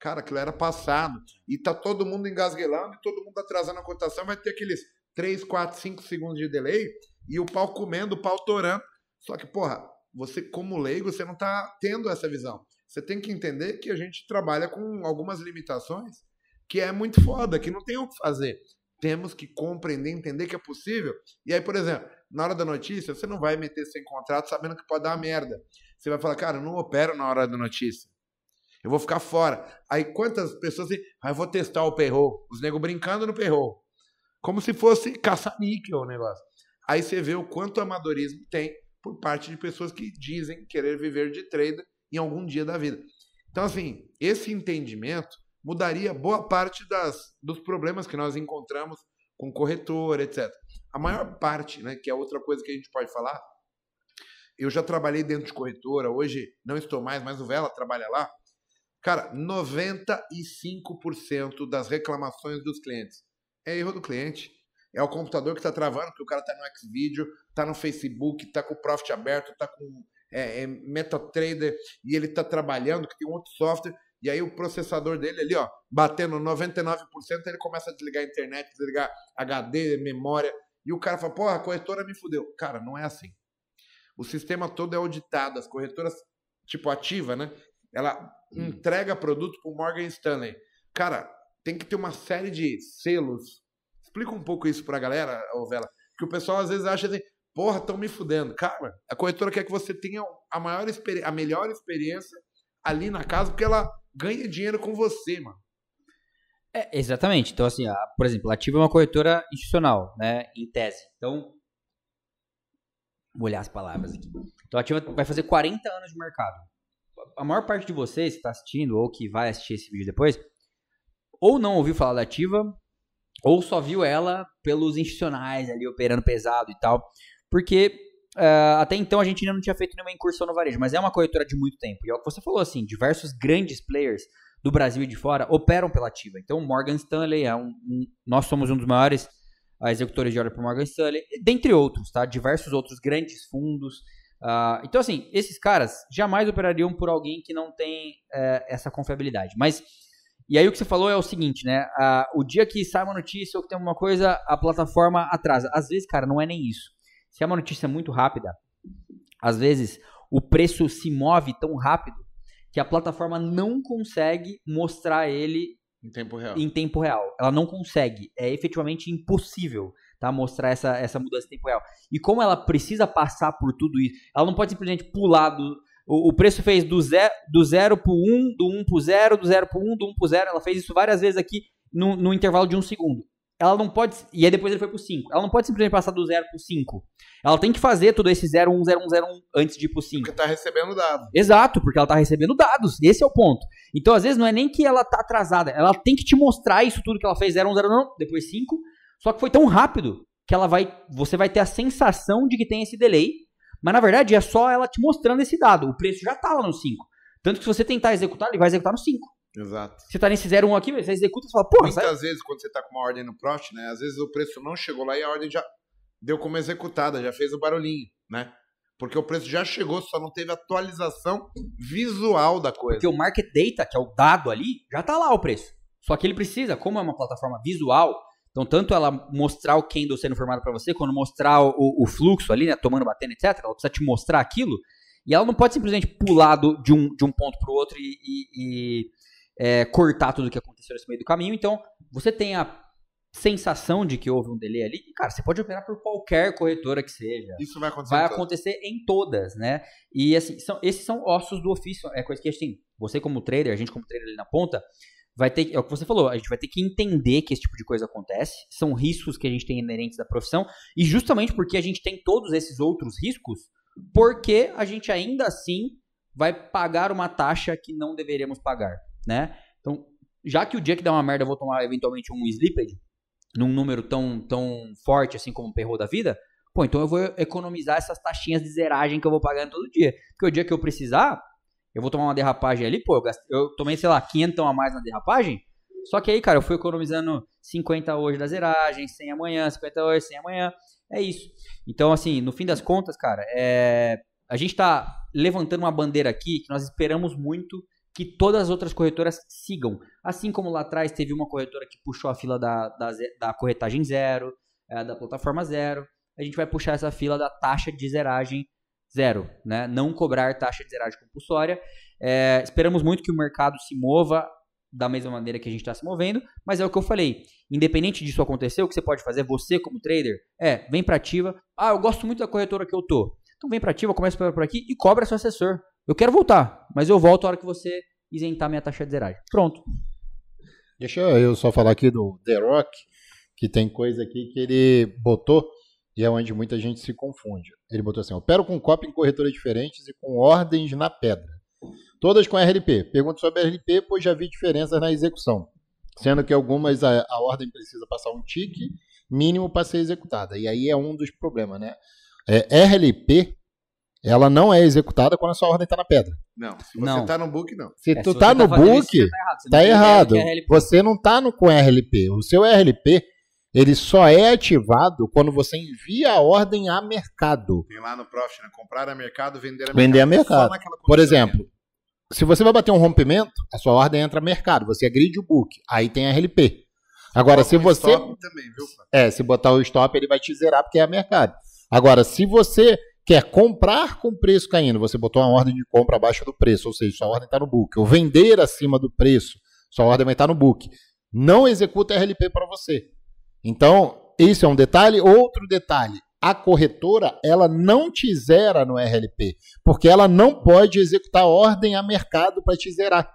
Cara, aquilo era passado. E tá todo mundo engasguelando e todo mundo atrasando a cotação, vai ter aqueles 3, 4, 5 segundos de delay e o pau comendo, o pau torando. Só que, porra, você como leigo, você não tá tendo essa visão. Você tem que entender que a gente trabalha com algumas limitações que é muito foda, que não tem o que fazer. temos que compreender, entender que é possível. E aí, por exemplo, na hora da notícia, você não vai meter sem contrato sabendo que pode dar merda. Você vai falar, cara, não opero na hora da notícia. Eu vou ficar fora. Aí quantas pessoas dizem, ah, eu vou testar o perro. Os negros brincando no perro. Como se fosse caça-níquel o negócio. Aí você vê o quanto amadorismo tem por parte de pessoas que dizem querer viver de trader em algum dia da vida. Então, assim, esse entendimento mudaria boa parte das, dos problemas que nós encontramos com corretor, etc. A maior parte, né, que é outra coisa que a gente pode falar, eu já trabalhei dentro de corretora, hoje não estou mais, mas o Vela trabalha lá. Cara, 95% das reclamações dos clientes é erro do cliente. É o computador que está travando, porque o cara está no Xvideo, está no Facebook, está com o Profit aberto, está com é, é, MetaTrader e ele está trabalhando, que tem um outro software, e aí o processador dele ali, ó, batendo 99%, ele começa a desligar a internet, desligar HD, memória, e o cara fala, porra, a corretora me fudeu. Cara, não é assim. O sistema todo é auditado, as corretoras, tipo ativa, né? Ela. Entrega produto para o Morgan Stanley. Cara, tem que ter uma série de selos. Explica um pouco isso para a galera, Vela. Que o pessoal às vezes acha assim, porra, estão me fudendo. Cara, a corretora quer que você tenha a, maior a melhor experiência ali na casa, porque ela ganha dinheiro com você, mano. É, exatamente. Então, assim, a, por exemplo, a Ativa é uma corretora institucional, né? Em tese. Então, vou olhar as palavras aqui. Então, a Ativa vai fazer 40 anos de mercado. A maior parte de vocês que está assistindo ou que vai assistir esse vídeo depois, ou não ouviu falar da Ativa, ou só viu ela pelos institucionais ali operando pesado e tal. Porque Uh, até então a gente ainda não tinha feito nenhuma incursão no varejo, mas é uma corretora de muito tempo. E é o que você falou, assim, diversos grandes players do Brasil e de fora operam pela ativa. Então, Morgan Stanley é um, um nós somos um dos maiores executores de ordem para Morgan Stanley, dentre outros, tá? Diversos outros grandes fundos. Uh, então, assim, esses caras jamais operariam por alguém que não tem uh, essa confiabilidade. Mas, e aí o que você falou é o seguinte, né? o dia que sai uma notícia ou que tem alguma coisa, a plataforma atrasa. Às vezes, cara, não é nem isso. Se é uma notícia muito rápida, às vezes o preço se move tão rápido que a plataforma não consegue mostrar ele em tempo real. Em tempo real. Ela não consegue. É efetivamente impossível tá? mostrar essa, essa mudança em tempo real. E como ela precisa passar por tudo isso, ela não pode simplesmente pular do. O, o preço fez do 0 do zero pro 1, um, do 1 um pro 0, do 0 pro 1, um, do 1 um pro 0. Ela fez isso várias vezes aqui no, no intervalo de um segundo ela não pode. E aí depois ele foi pro 5. Ela não pode simplesmente passar do 0 pro 5. Ela tem que fazer todo esse 0, 1, 0, 1, 0, 1 antes de ir pro 5. Porque tá recebendo dados. Exato, porque ela tá recebendo dados. Esse é o ponto. Então, às vezes, não é nem que ela tá atrasada. Ela tem que te mostrar isso tudo que ela fez 0, 1, 0, 1, depois 5. Só que foi tão rápido que ela vai. Você vai ter a sensação de que tem esse delay. Mas na verdade é só ela te mostrando esse dado. O preço já tá lá no 5. Tanto que se você tentar executar, ele vai executar no 5. Exato. Você tá nesse 01 aqui, você executa e fala, porra, Muitas vezes, quando você tá com uma ordem no Profit, né? Às vezes o preço não chegou lá e a ordem já deu como executada, já fez o barulhinho, né? Porque o preço já chegou, só não teve atualização visual da coisa. Porque o market data, que é o dado ali, já tá lá o preço. Só que ele precisa, como é uma plataforma visual, então tanto ela mostrar o candle sendo formado para você, quando mostrar o, o, fluxo ali, né, tomando, batendo, etc, ela precisa te mostrar aquilo, e ela não pode simplesmente pular do, de, um, de um ponto para o outro e, e, e é, cortar tudo o que aconteceu nesse meio do caminho. Então, você tem a sensação de que houve um delay ali, e, cara, você pode operar por qualquer corretora que seja. Isso vai acontecer. Vai em acontecer em todas, né? E assim, são, esses são ossos do ofício. É coisa que a gente tem. Você como trader, a gente como trader ali na ponta, vai ter é o que você falou, a gente vai ter que entender que esse tipo de coisa acontece, são riscos que a gente tem inerentes da profissão, e justamente porque a gente tem todos esses outros riscos, porque a gente ainda assim vai pagar uma taxa que não deveríamos pagar né? Então, já que o dia que dá uma merda eu vou tomar eventualmente um Slipped, num número tão, tão forte assim como o perro da vida, pô, então eu vou economizar essas taxinhas de zeragem que eu vou pagando todo dia. Porque o dia que eu precisar, eu vou tomar uma derrapagem ali, pô, eu, gastei, eu tomei, sei lá, 500 a mais na derrapagem, só que aí, cara, eu fui economizando 50 hoje da zeragem, 100 amanhã, 50 hoje, 100 amanhã, é isso. Então, assim, no fim das contas, cara, é... a gente tá levantando uma bandeira aqui que nós esperamos muito que todas as outras corretoras sigam. Assim como lá atrás teve uma corretora que puxou a fila da, da, da corretagem zero, é, da plataforma zero, a gente vai puxar essa fila da taxa de zeragem zero, né? Não cobrar taxa de zeragem compulsória. É, esperamos muito que o mercado se mova da mesma maneira que a gente está se movendo, mas é o que eu falei. Independente disso acontecer, o que você pode fazer, você como trader, é, vem para ativa. Ah, eu gosto muito da corretora que eu tô. Então vem para ativa, começa por aqui e cobra seu assessor. Eu quero voltar, mas eu volto a hora que você isentar minha taxa de zeragem. Pronto. Deixa eu só falar aqui do The Rock, que tem coisa aqui que ele botou e é onde muita gente se confunde. Ele botou assim: opero com copy em corretoras diferentes e com ordens na pedra. Todas com RLP. Pergunto sobre RLP, pois já vi diferenças na execução. Sendo que algumas a, a ordem precisa passar um tique mínimo para ser executada. E aí é um dos problemas, né? É, RLP, ela não é executada quando a sua ordem está na pedra. Não, se você Não. tá no book, não. Se É, tu tá você no fazendo book, isso, você tá errado. Você não tá errado. que é não tá no, com RLP. O seu RLP, ele só é ativado quando você envia a ordem a mercado. Tem lá no Profit, né? Comprar a mercado, vender a Vender a mercado. Mercado. Por exemplo, se você vai bater um rompimento, a sua ordem entra a mercado. Você agride o book. Aí tem RLP. Agora, se O você. stop também, viu? É, se botar o stop, ele vai te zerar porque é a mercado. Agora, se você quer comprar com preço caindo, você botou uma ordem de compra abaixo do preço, ou seja, sua ordem está no book, ou vender acima do preço, sua ordem vai estar no book. Não executa RLP para você. Então, isso é um detalhe. Outro detalhe, a corretora, ela não te zera no RLP, porque ela não pode executar ordem a mercado para te zerar.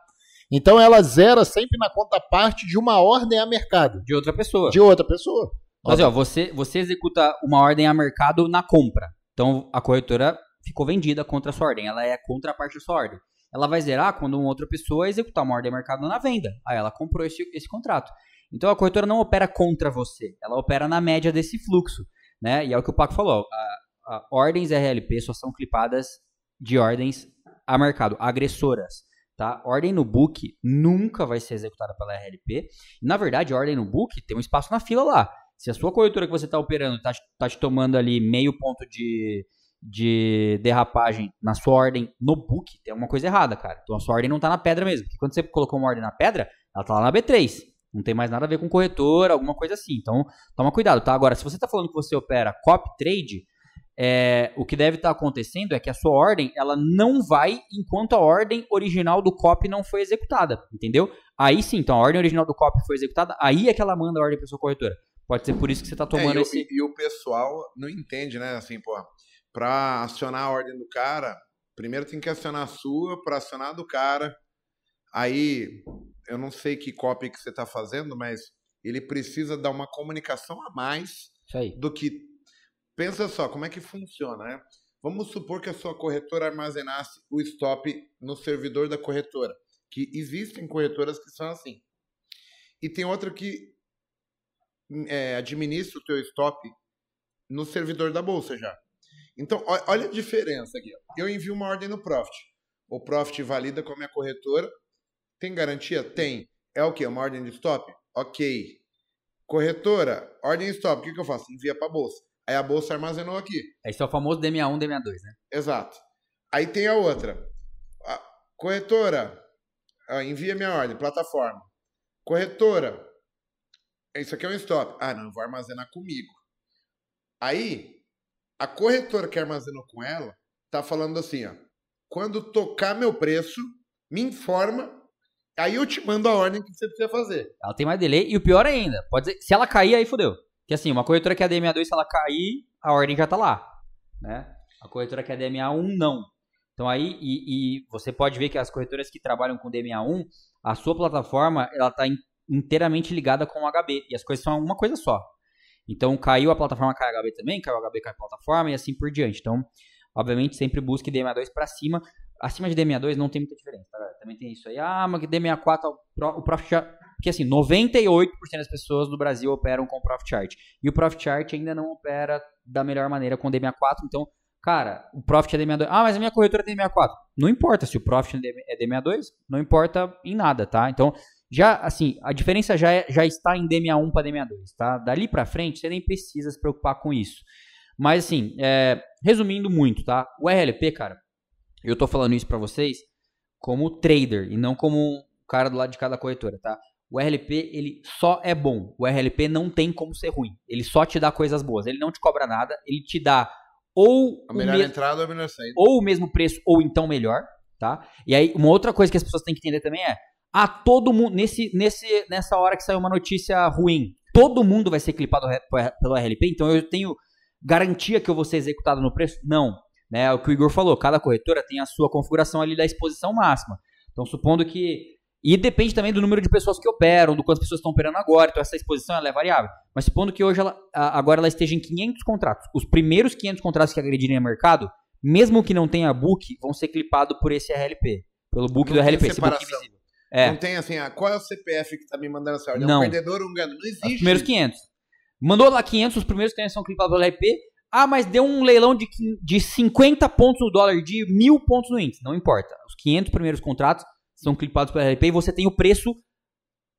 Então, ela zera sempre na conta parte de uma ordem a mercado, De outra pessoa. de outra pessoa. Mas, ó, você, você executa uma ordem a mercado na compra. Então, a corretora ficou vendida contra a sua ordem. Ela é contra a parte da sua ordem. Ela vai zerar quando uma outra pessoa executar uma ordem a mercado na venda. Aí ela comprou esse, esse contrato. Então, a corretora não opera contra você. Ela opera na média desse fluxo. Né? E é o que o Paco falou. A, a ordens RLP só são clipadas de ordens a mercado, agressoras. Tá? Ordem no book nunca vai ser executada pela RLP. Na verdade, ordem no book tem um espaço na fila lá. Se a sua corretora que você está operando está tá te tomando ali meio ponto de, de derrapagem na sua ordem no book, tem alguma coisa errada, cara. Então a sua ordem não está na pedra mesmo. Porque quando você colocou uma ordem na pedra, ela está lá na B3. Não tem mais nada a ver com corretora, alguma coisa assim. Então, toma cuidado, tá? Agora, se você está falando que você opera copy trade, é, o que deve estar acontecendo é que a sua ordem ela não vai enquanto a ordem original do copy não foi executada, entendeu? Aí sim, então a ordem original do copy foi executada, aí é que ela manda a ordem para sua corretora. Pode ser por isso que você está tomando É, e, o- esse. e- e o pessoal não entende, né? Assim, pô, pra acionar a ordem do cara, primeiro tem que acionar a sua, pra acionar a do cara. Aí, eu não sei que copy que você tá fazendo, mas ele precisa dar uma comunicação a mais do que. Pensa só, como é que funciona, né? Vamos supor que a sua corretora armazenasse o stop no servidor da corretora. Que existem corretoras que são assim. E tem outra que é, administra o teu stop no servidor da bolsa já. Então, olha a diferença aqui. Eu envio uma ordem no Profit. O Profit valida com a minha corretora. Tem garantia? Tem. É o quê? Uma ordem de stop? Ok. Corretora, ordem stop. O que, que eu faço? Envia para a bolsa. Aí a bolsa armazenou aqui. Esse é o famoso DMA1, DMA2, né? Exato. Aí tem a outra. A corretora, ah, envia minha ordem, plataforma. Corretora, isso aqui é um stop. Ah, não, eu vou armazenar comigo. Aí, a corretora que armazenou com ela tá falando assim, ó. Quando tocar meu preço, me informa. Aí eu te mando a ordem que você precisa fazer. Ela tem mais delay. E o pior ainda, pode ser, se ela cair, aí fodeu. Que assim, uma corretora que é DMA2, se ela cair, a ordem já tá lá. Né? A corretora que é DMA1, não. Então aí, e, e você pode ver que as corretoras que trabalham com DMA1, a sua plataforma, ela tá in- inteiramente ligada com o HB. E as coisas são uma coisa só. Então caiu a plataforma, cai o HB também, caiu o HB, cai a plataforma e assim por diante. Então, obviamente, sempre busque DMA2 para cima. Acima de DMA2 não tem muita diferença, tá? Também tem isso aí. Ah, mas que DMA4, o Pro- o Profit já... Porque assim, 98% das pessoas do Brasil operam com o Profit Chart. E o Profit Chart ainda não opera da melhor maneira com o DMA4. Então, cara, o Profit é DMA2. Ah, mas a minha corretora tem DMA4. Não importa se o Profit é DMA2, não importa em nada, tá? Então, já, assim, a diferença já, é- já está em DMA1 para DMA2, tá? Dali para frente, você nem precisa se preocupar com isso. Mas, assim, é, resumindo muito, tá? O RLP, cara, eu tô falando isso para vocês como trader e não como um cara do lado de cada corretora, tá? O RLP, ele só é bom. O RLP não tem como ser ruim. Ele só te dá coisas boas. Ele não te cobra nada. Ele te dá ou A o melhor entrada ou a melhor saída. ou o mesmo preço ou então melhor, tá? E aí uma outra coisa que as pessoas têm que entender também é a todo mundo, nesse, nesse, nessa hora que saiu uma notícia ruim, todo mundo vai ser clipado pelo RLP, então eu tenho garantia que eu vou ser executado no preço? Não. Né, é o que o Igor falou, cada corretora tem a sua configuração ali da exposição máxima. Então, supondo que. E depende também do número de pessoas que operam, do quantas pessoas estão operando agora. Então, essa exposição ela é variável. Mas supondo que hoje ela, agora ela esteja em 500 contratos. Os primeiros 500 contratos que agredirem o mercado, mesmo que não tenha book, vão ser clipados por esse RLP. Pelo book não do RLP, esse book invisível. É. Não tem assim, ah, qual é o CPF que tá me mandando essa ordem? É um perdedor ou um ganho? Não existe. Os primeiros 500. Mandou lá 500, os primeiros 500 são clipados pelo RLP. Ah, mas deu um leilão de, de 50 pontos no dólar, de mil pontos no índice. Não importa. Os 500 primeiros contratos são clipados pelo RLP e você tem o preço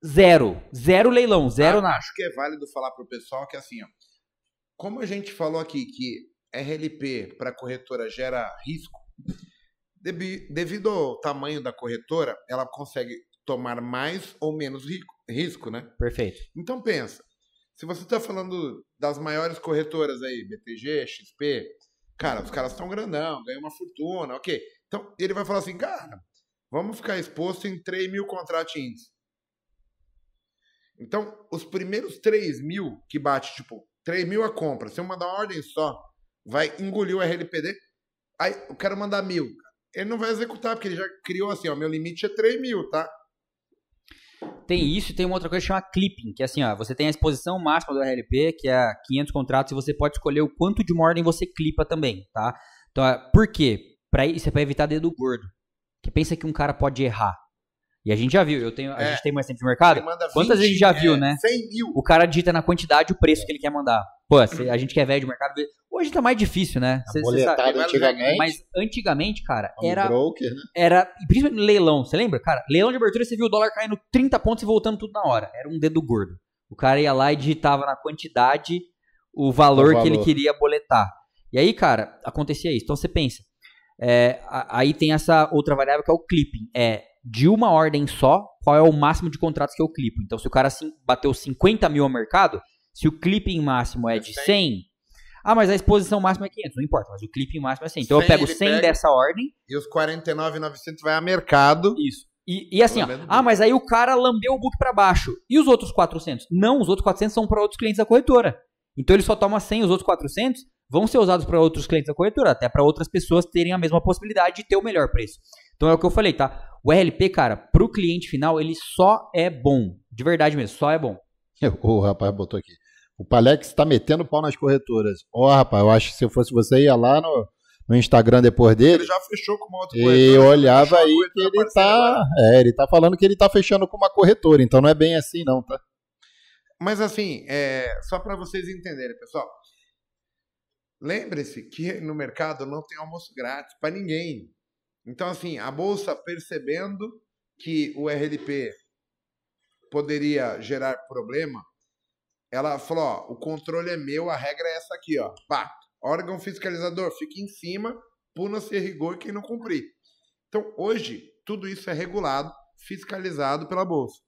zero. Zero leilão, zero ah, nada. Acho que é válido falar pro pessoal que assim, ó. Como a gente falou aqui que RLP para corretora gera risco, devido ao tamanho da corretora, ela consegue tomar mais ou menos risco, né? Perfeito. Então pensa, se você está falando das maiores corretoras aí, BTG, XP, cara, os caras estão grandão, ganham uma fortuna, ok. Então ele vai falar assim, cara, vamos ficar exposto em 3 mil contratos índice. Então, os primeiros 3 mil que bate, tipo, 3 mil a compra, se eu mandar uma ordem só, vai engolir o RLPD. Aí eu quero mandar mil ele não vai executar, porque ele já criou assim, ó, meu limite é 3 mil, tá? Tem isso e tem uma outra coisa que chama clipping, que é assim, ó, você tem a exposição máxima do RLP, que é 500 contratos, e você pode escolher o quanto de uma ordem você clipa também, tá? Então, por quê? Pra, isso é para evitar dedo gordo. Que pensa que um cara pode errar. E a gente já viu, eu tenho, a é, gente tem mais tempo de mercado. 20, Quantas vezes a gente já viu, é, né? 100 mil. O cara digita na quantidade o preço que ele quer mandar. Pô, a gente que é velho de mercado, hoje tá mais difícil, né? Cê, cê sabe, antigamente. Mas antigamente, cara, um era. Broker, né? Era. Principalmente no leilão, você lembra? Cara, leilão de abertura você viu o dólar caindo 30 pontos e voltando tudo na hora. Era um dedo gordo. O cara ia lá e digitava na quantidade o valor, o valor. que ele queria boletar. E aí, cara, acontecia isso. Então você pensa. É, aí tem essa outra variável que é o clipping. É de uma ordem só, qual é o máximo de contratos que eu clipo. Então, se o cara bateu 50 mil ao mercado, se o clipping máximo é de 100, ah, mas a exposição máxima é 500, não importa, mas o clipping máximo é 100. Então 100 eu pego 100 pega, dessa ordem. E os 49,900 vai a mercado. Isso. E, e assim, ó, ah, mas aí o cara lambeu o book para baixo. E os outros 400? Não, os outros 400 são para outros clientes da corretora. Então ele só toma 100, os outros 400 vão ser usados para outros clientes da corretora, até para outras pessoas terem a mesma possibilidade de ter o melhor preço. Então é o que eu falei, tá? O RLP, cara, pro cliente final, ele só é bom. De verdade mesmo, só é bom. O rapaz botou aqui. O Palex está metendo pau nas corretoras. Ó, oh, rapaz, eu acho que se eu fosse você, ia lá no, no Instagram depois dele. Ele já fechou com uma outra corretora. E olhava aí que ele tá. É, ele tá falando que ele tá fechando com uma corretora, então não é bem assim, não, tá? Mas assim, é, só para vocês entenderem, pessoal. Lembre-se que no mercado não tem almoço grátis para ninguém. Então, assim, a Bolsa percebendo que o RLP poderia gerar problema, ela falou: ó, o controle é meu, a regra é essa aqui, ó. Pá, órgão fiscalizador, fica em cima, puna-se rigor quem não cumprir. Então, hoje, tudo isso é regulado, fiscalizado pela Bolsa.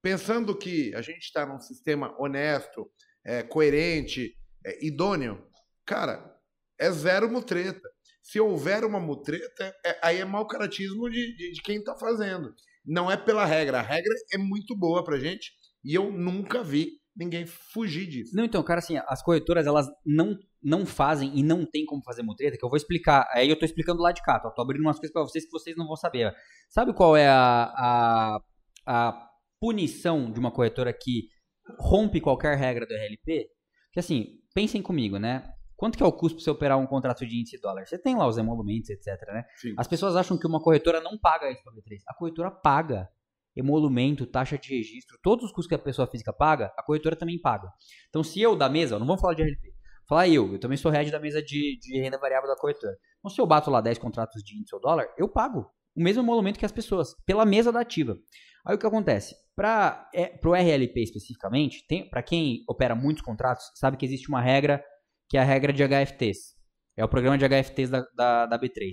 Pensando que a gente está num sistema honesto, é, coerente, é, idôneo, cara, é zero mutreta. Se houver uma mutreta, é, aí é mau caratismo de, de, de quem está fazendo. Não é pela regra. A regra é muito boa pra gente e eu nunca vi ninguém fugir disso. Não, então, cara, assim, as corretoras, elas não, não fazem e não tem como fazer mutreta, que eu vou explicar. Aí eu tô explicando lá de cá, tô, tô abrindo umas coisas para vocês que vocês não vão saber. Sabe qual é a, a, a punição de uma corretora que rompe qualquer regra do RLP? Que assim, pensem comigo, né? Quanto que é o custo para você operar um contrato de índice dólar? Você tem lá os emolumentos, etc, né? Sim. As pessoas acham que uma corretora não paga isso para B3. A corretora paga. Emolumento, taxa de registro, todos os custos que a pessoa física paga, a corretora também paga. Então, se eu da mesa, não vamos falar de RLP, falar eu, eu também sou head da mesa de, de renda variável da corretora. Então, se eu bato lá 10 contratos de índice ou dólar, eu pago o mesmo emolumento que as pessoas, pela mesa da ativa. Aí o que acontece? Para é, o RLP especificamente, para quem opera muitos contratos, sabe que existe uma regra que é a regra de HFTs. É o programa de HFTs da, da, da B3.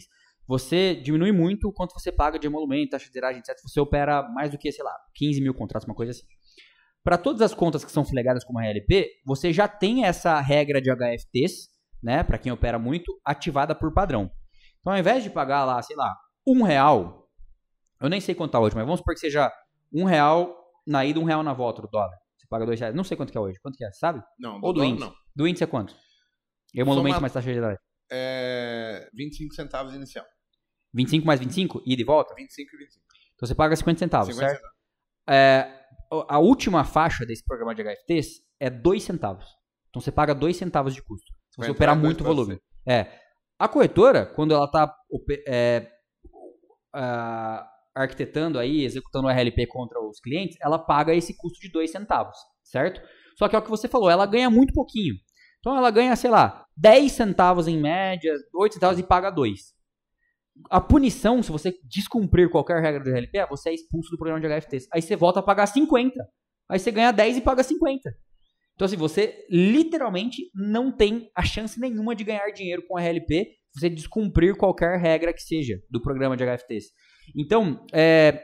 Você diminui muito o quanto você paga de emolumento, taxa de zeragem, etc. Você opera mais do que, sei lá, 15 mil contratos, uma coisa assim. Para todas as contas que são flegadas como RLP, você já tem essa regra de HFTs, né, para quem opera muito, ativada por padrão. Então, ao invés de pagar lá, sei lá, um real, eu nem sei quanto tá hoje, mas vamos supor que seja um real na ida, um real na volta do dólar. Você paga dois reais. Não sei quanto que é hoje. Quanto que é? Sabe? Não, Ou do dólar, índice. não. Do índice é quanto? Emolumento Soma- mais taxa geral. É 25 centavos inicial. 25 mais 25? Ida e volta? 25 e 25. Então você paga 50 centavos, 50 certo? centavos. É, a última faixa desse programa de HFTs é 2 centavos. Então você paga 2 centavos de custo. Se você operar muito volume. É. A corretora, quando ela está arquitetando aí, executando o RLP contra os clientes, ela paga esse custo de 2 centavos, certo? Só que é o que você falou, ela ganha muito pouquinho. Então ela ganha, sei lá, 10 centavos em média, 8 centavos e paga 2. A punição, se você descumprir qualquer regra do RLP, é você é expulso do programa de HFTs. Aí você volta a pagar 50. Aí você ganha 10 e paga 50. Então, assim, você literalmente não tem a chance nenhuma de ganhar dinheiro com RLP se você descumprir qualquer regra que seja do programa de HFTs. Então, é,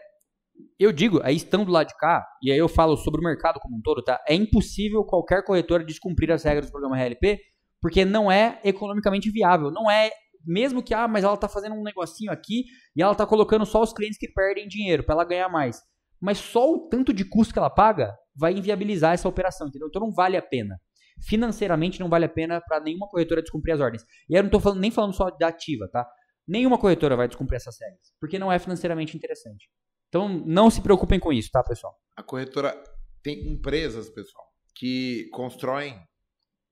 eu digo, aí estando do lado de cá, e aí eu falo sobre o mercado como um todo, tá? É impossível qualquer corretora descumprir as regras do programa RLP, porque não é economicamente viável. Não é, mesmo que, ah, mas ela tá fazendo um negocinho aqui e ela tá colocando só os clientes que perdem dinheiro para ela ganhar mais. Mas só o tanto de custo que ela paga vai inviabilizar essa operação, entendeu? Então não vale a pena. Financeiramente não vale a pena para nenhuma corretora descumprir as ordens. E eu não tô falando, nem falando só da ativa, tá? Nenhuma corretora vai descumprir essas regras, porque não é financeiramente interessante. Então não se preocupem com isso, tá, pessoal? A corretora tem empresas, pessoal, que constroem,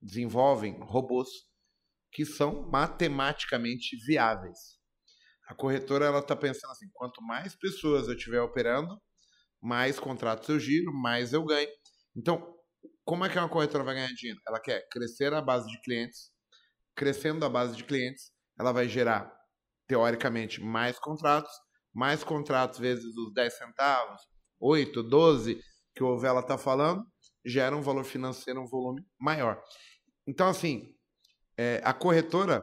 desenvolvem robôs que são matematicamente viáveis. A corretora ela está pensando assim: quanto mais pessoas eu tiver operando, mais contratos eu giro, mais eu ganho. Então, como é que uma corretora vai ganhar dinheiro? Ela quer crescer a base de clientes. Crescendo a base de clientes, ela vai gerar, teoricamente, mais contratos. Mais contratos vezes os 10 centavos, 8, 12, que o Vela está falando, gera um valor financeiro, um volume maior. Então, assim, é, a corretora,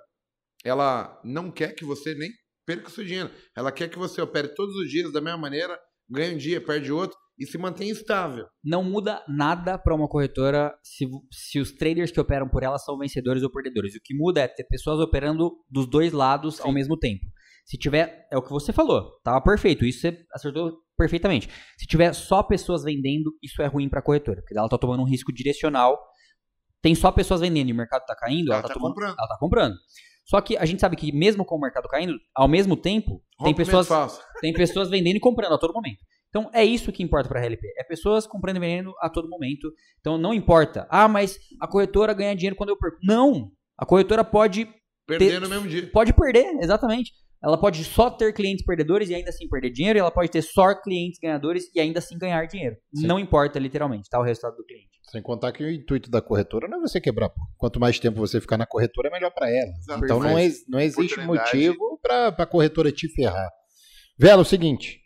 ela não quer que você nem perca o seu dinheiro. Ela quer que você opere todos os dias da mesma maneira, ganhe um dia, perde outro e se mantenha estável. Não muda nada para uma corretora se, se os traders que operam por ela são vencedores ou perdedores. O que muda é ter pessoas operando dos dois lados ao mesmo tempo. Se tiver, é o que você falou, tava perfeito, isso você acertou perfeitamente. Se tiver só pessoas vendendo, isso é ruim para a corretora, porque ela tá tomando um risco direcional. Tem só pessoas vendendo e o mercado tá caindo, ela, Ela tá, tá tomando, comprando. ela tá comprando. Só que a gente sabe que mesmo com o mercado caindo, ao mesmo tempo, tem pessoas falso. tem pessoas vendendo e comprando a todo momento. Então é isso que importa para a RLP. É pessoas comprando e vendendo a todo momento. Então não importa. Ah, mas a corretora ganha dinheiro quando eu perco. Não. A corretora pode Perder no mesmo dia. pode perder, exatamente. Ela pode só ter clientes perdedores e ainda assim perder dinheiro, e ela pode ter só clientes ganhadores e ainda assim ganhar dinheiro. Sim. Não importa literalmente, tá o resultado do cliente. Sem contar que o intuito da corretora não é você quebrar. pô. Quanto mais tempo você ficar na corretora, é melhor para ela. Exato. Então não, ex- não existe motivo para a corretora te ferrar. Vela, é o seguinte.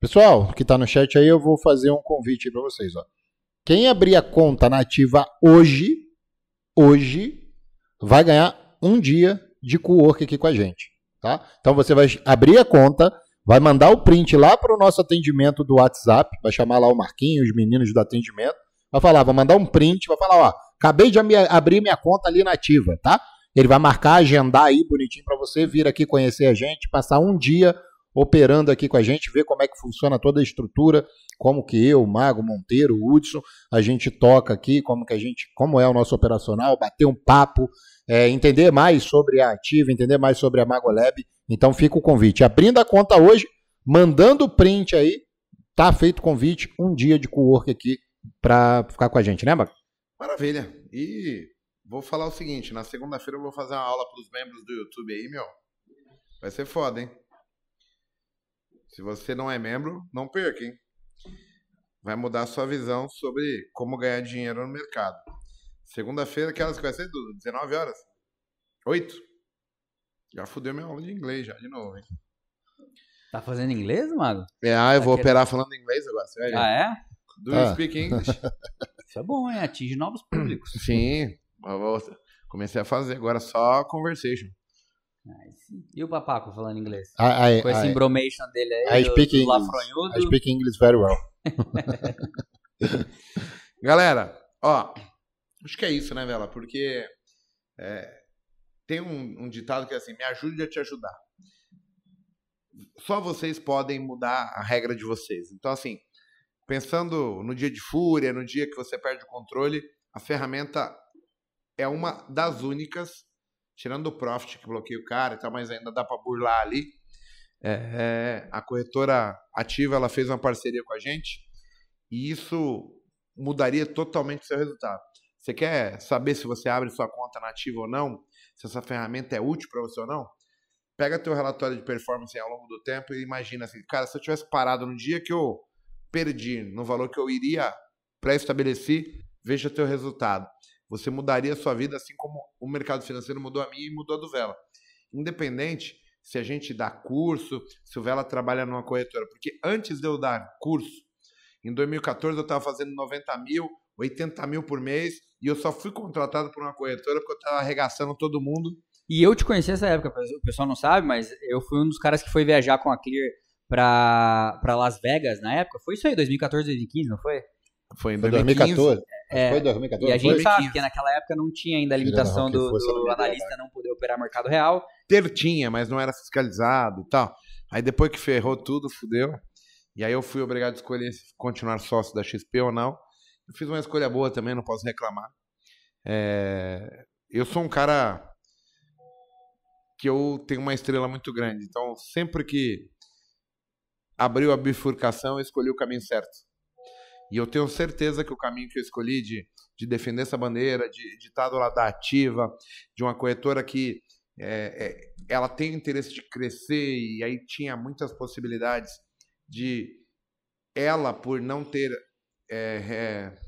Pessoal que tá no chat aí, eu vou fazer um convite aí para vocês. Ó. Quem abrir a conta nativa hoje, hoje, vai ganhar um dia de co-work aqui com a gente. Tá? Então você vai abrir a conta, vai mandar o print lá para o nosso atendimento do WhatsApp, vai chamar lá o Marquinhos, os meninos do atendimento, vai falar, vai mandar um print, vai falar, ó, acabei de abrir minha conta ali nativa, tá? Ele vai marcar, agendar aí bonitinho para você vir aqui conhecer a gente, passar um dia operando aqui com a gente, ver como é que funciona toda a estrutura, como que eu, o Mago, Monteiro, o Hudson, a gente toca aqui, como que a gente, como é o nosso operacional, bater um papo, é, entender mais sobre a Ativa, entender mais sobre a Magolab. Então fica o convite. Abrindo a conta hoje, mandando o print aí, tá feito o convite, um dia de co-work aqui para ficar com a gente, né, Mago? Maravilha. E vou falar o seguinte: na segunda-feira eu vou fazer uma aula para os membros do YouTube aí, meu. Vai ser foda, hein? Se você não é membro, não perca, hein? Vai mudar a sua visão sobre como ganhar dinheiro no mercado. Segunda-feira, que horas que vai ser, Dudu? 19 horas? 8? Já fudeu minha aula de inglês já, de novo, hein? Tá fazendo inglês, Mago? É, ah, eu Tá vou querendo- operar falando inglês agora, você vai. Ah, é? Do you Ah. speak English? Isso é bom, hein? Atinge novos públicos. Sim. Comecei a fazer, agora só conversation. Sim. E o Papaco falando inglês? I, I, Com esse I, embromation dele aí, I do, speak do English. lafronhudo. I speak English very well. Galera, ó, acho que é isso, né, Vela? Porque é, tem um, um ditado que é assim, me ajude a te ajudar. Só vocês podem mudar a regra de vocês. Então, assim, pensando no dia de fúria, no dia que você perde o controle, a ferramenta é uma das únicas, tirando o Profit que bloqueia o cara e tal, mas ainda dá para burlar ali. É, é, a corretora ativa ela fez uma parceria com a gente e isso mudaria totalmente o seu resultado. Você quer saber se você abre sua conta nativa ou não? Se essa ferramenta é útil para você ou não? Pega teu relatório de performance ao longo do tempo e imagina assim, cara, se eu tivesse parado no dia que eu perdi, no valor que eu iria pré-estabelecer, veja teu resultado. Você mudaria a sua vida assim como o mercado financeiro mudou a minha e mudou a do Vela. Independente se a gente dá curso, se o Vela trabalha numa corretora. Porque antes de eu dar curso, em 2014 eu estava fazendo 90 mil, 80 mil por mês, e eu só fui contratado por uma corretora porque eu estava arregaçando todo mundo e eu te conheci nessa época, o pessoal não sabe, mas eu fui um dos caras que foi viajar com a Clear pra, pra Las Vegas na época. Foi isso aí, 2014, 2015, não foi? Foi em 2015. 2014. É, foi 2014. E a gente sabe que naquela época não tinha ainda a limitação do, do analista não poder operar mercado real. Teve, tinha, mas não era fiscalizado e tal. Aí depois que ferrou tudo, fudeu. E aí eu fui obrigado a escolher se continuar sócio da XP ou não. Eu fiz uma escolha boa também, não posso reclamar. É... Eu sou um cara que eu tenho uma estrela muito grande. Então, sempre que abriu a bifurcação, eu escolhi o caminho certo. E eu tenho certeza que o caminho que eu escolhi de, de defender essa bandeira, de, de estar do lado da ativa, de uma corretora que é, é, ela tem interesse de crescer e aí tinha muitas possibilidades de ela, por não ter é, é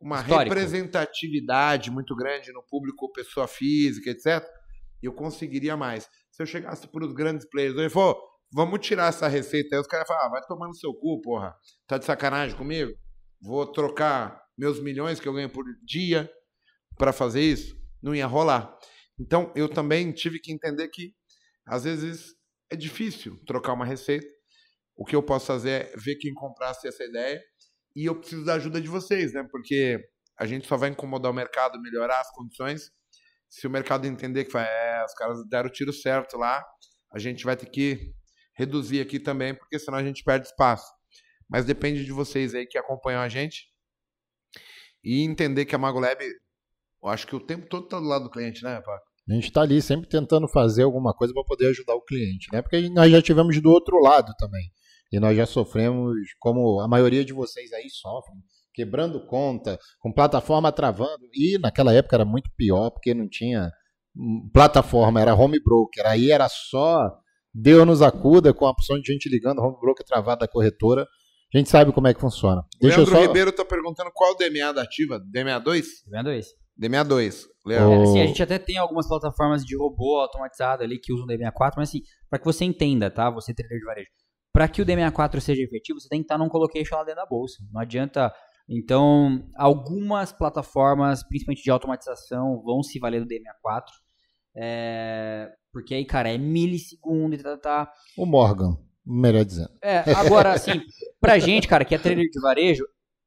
uma Histórico. representatividade muito grande no público, pessoa física, etc., eu conseguiria mais. Se eu chegasse para os grandes players, eu falou, vamos tirar essa receita aí, os caras falam, ah, vai tomar no seu cu, porra. Tá de sacanagem comigo? Vou trocar meus milhões que eu ganho por dia para fazer isso? Não ia rolar. Então, eu também tive que entender que, às vezes, é difícil trocar uma receita. O que eu posso fazer é ver quem comprasse essa ideia e eu preciso da ajuda de vocês, né? Porque a gente só vai incomodar o mercado, melhorar as condições se o mercado entender que vai, é, os caras deram o tiro certo lá, a gente vai ter que reduzir aqui também, porque senão a gente perde espaço. Mas depende de vocês aí que acompanham a gente e entender que a MagoLab, eu acho que o tempo todo está do lado do cliente, né, Paco? A gente está ali sempre tentando fazer alguma coisa para poder ajudar o cliente, né? Porque nós já tivemos do outro lado também. E nós já sofremos, como a maioria de vocês aí sofrem, quebrando conta, com plataforma travando. E naquela época era muito pior, porque não tinha plataforma, era home broker. Aí era só Deus nos acuda com a opção de gente ligando, home broker travado da corretora. A gente sabe como é que funciona. Deixa Leandro só... Ribeiro está perguntando qual o DMA da ativa. DMA 2? DMA 2. DMA 2. Leandro. É, assim, a gente até tem algumas plataformas de robô automatizado ali que usam DMA 4, mas assim, para que você entenda, tá? Você trader de varejo. Para que o DMA 4 seja efetivo, você tem que estar num colocation lá dentro da bolsa. Não adianta então, algumas plataformas, principalmente de automatização, vão se valer do DMA4. É, porque aí, cara, é milissegundo e tá, tá, tá. O Morgan, melhor dizendo. É, agora, assim, pra gente, cara, que é trader de varejo,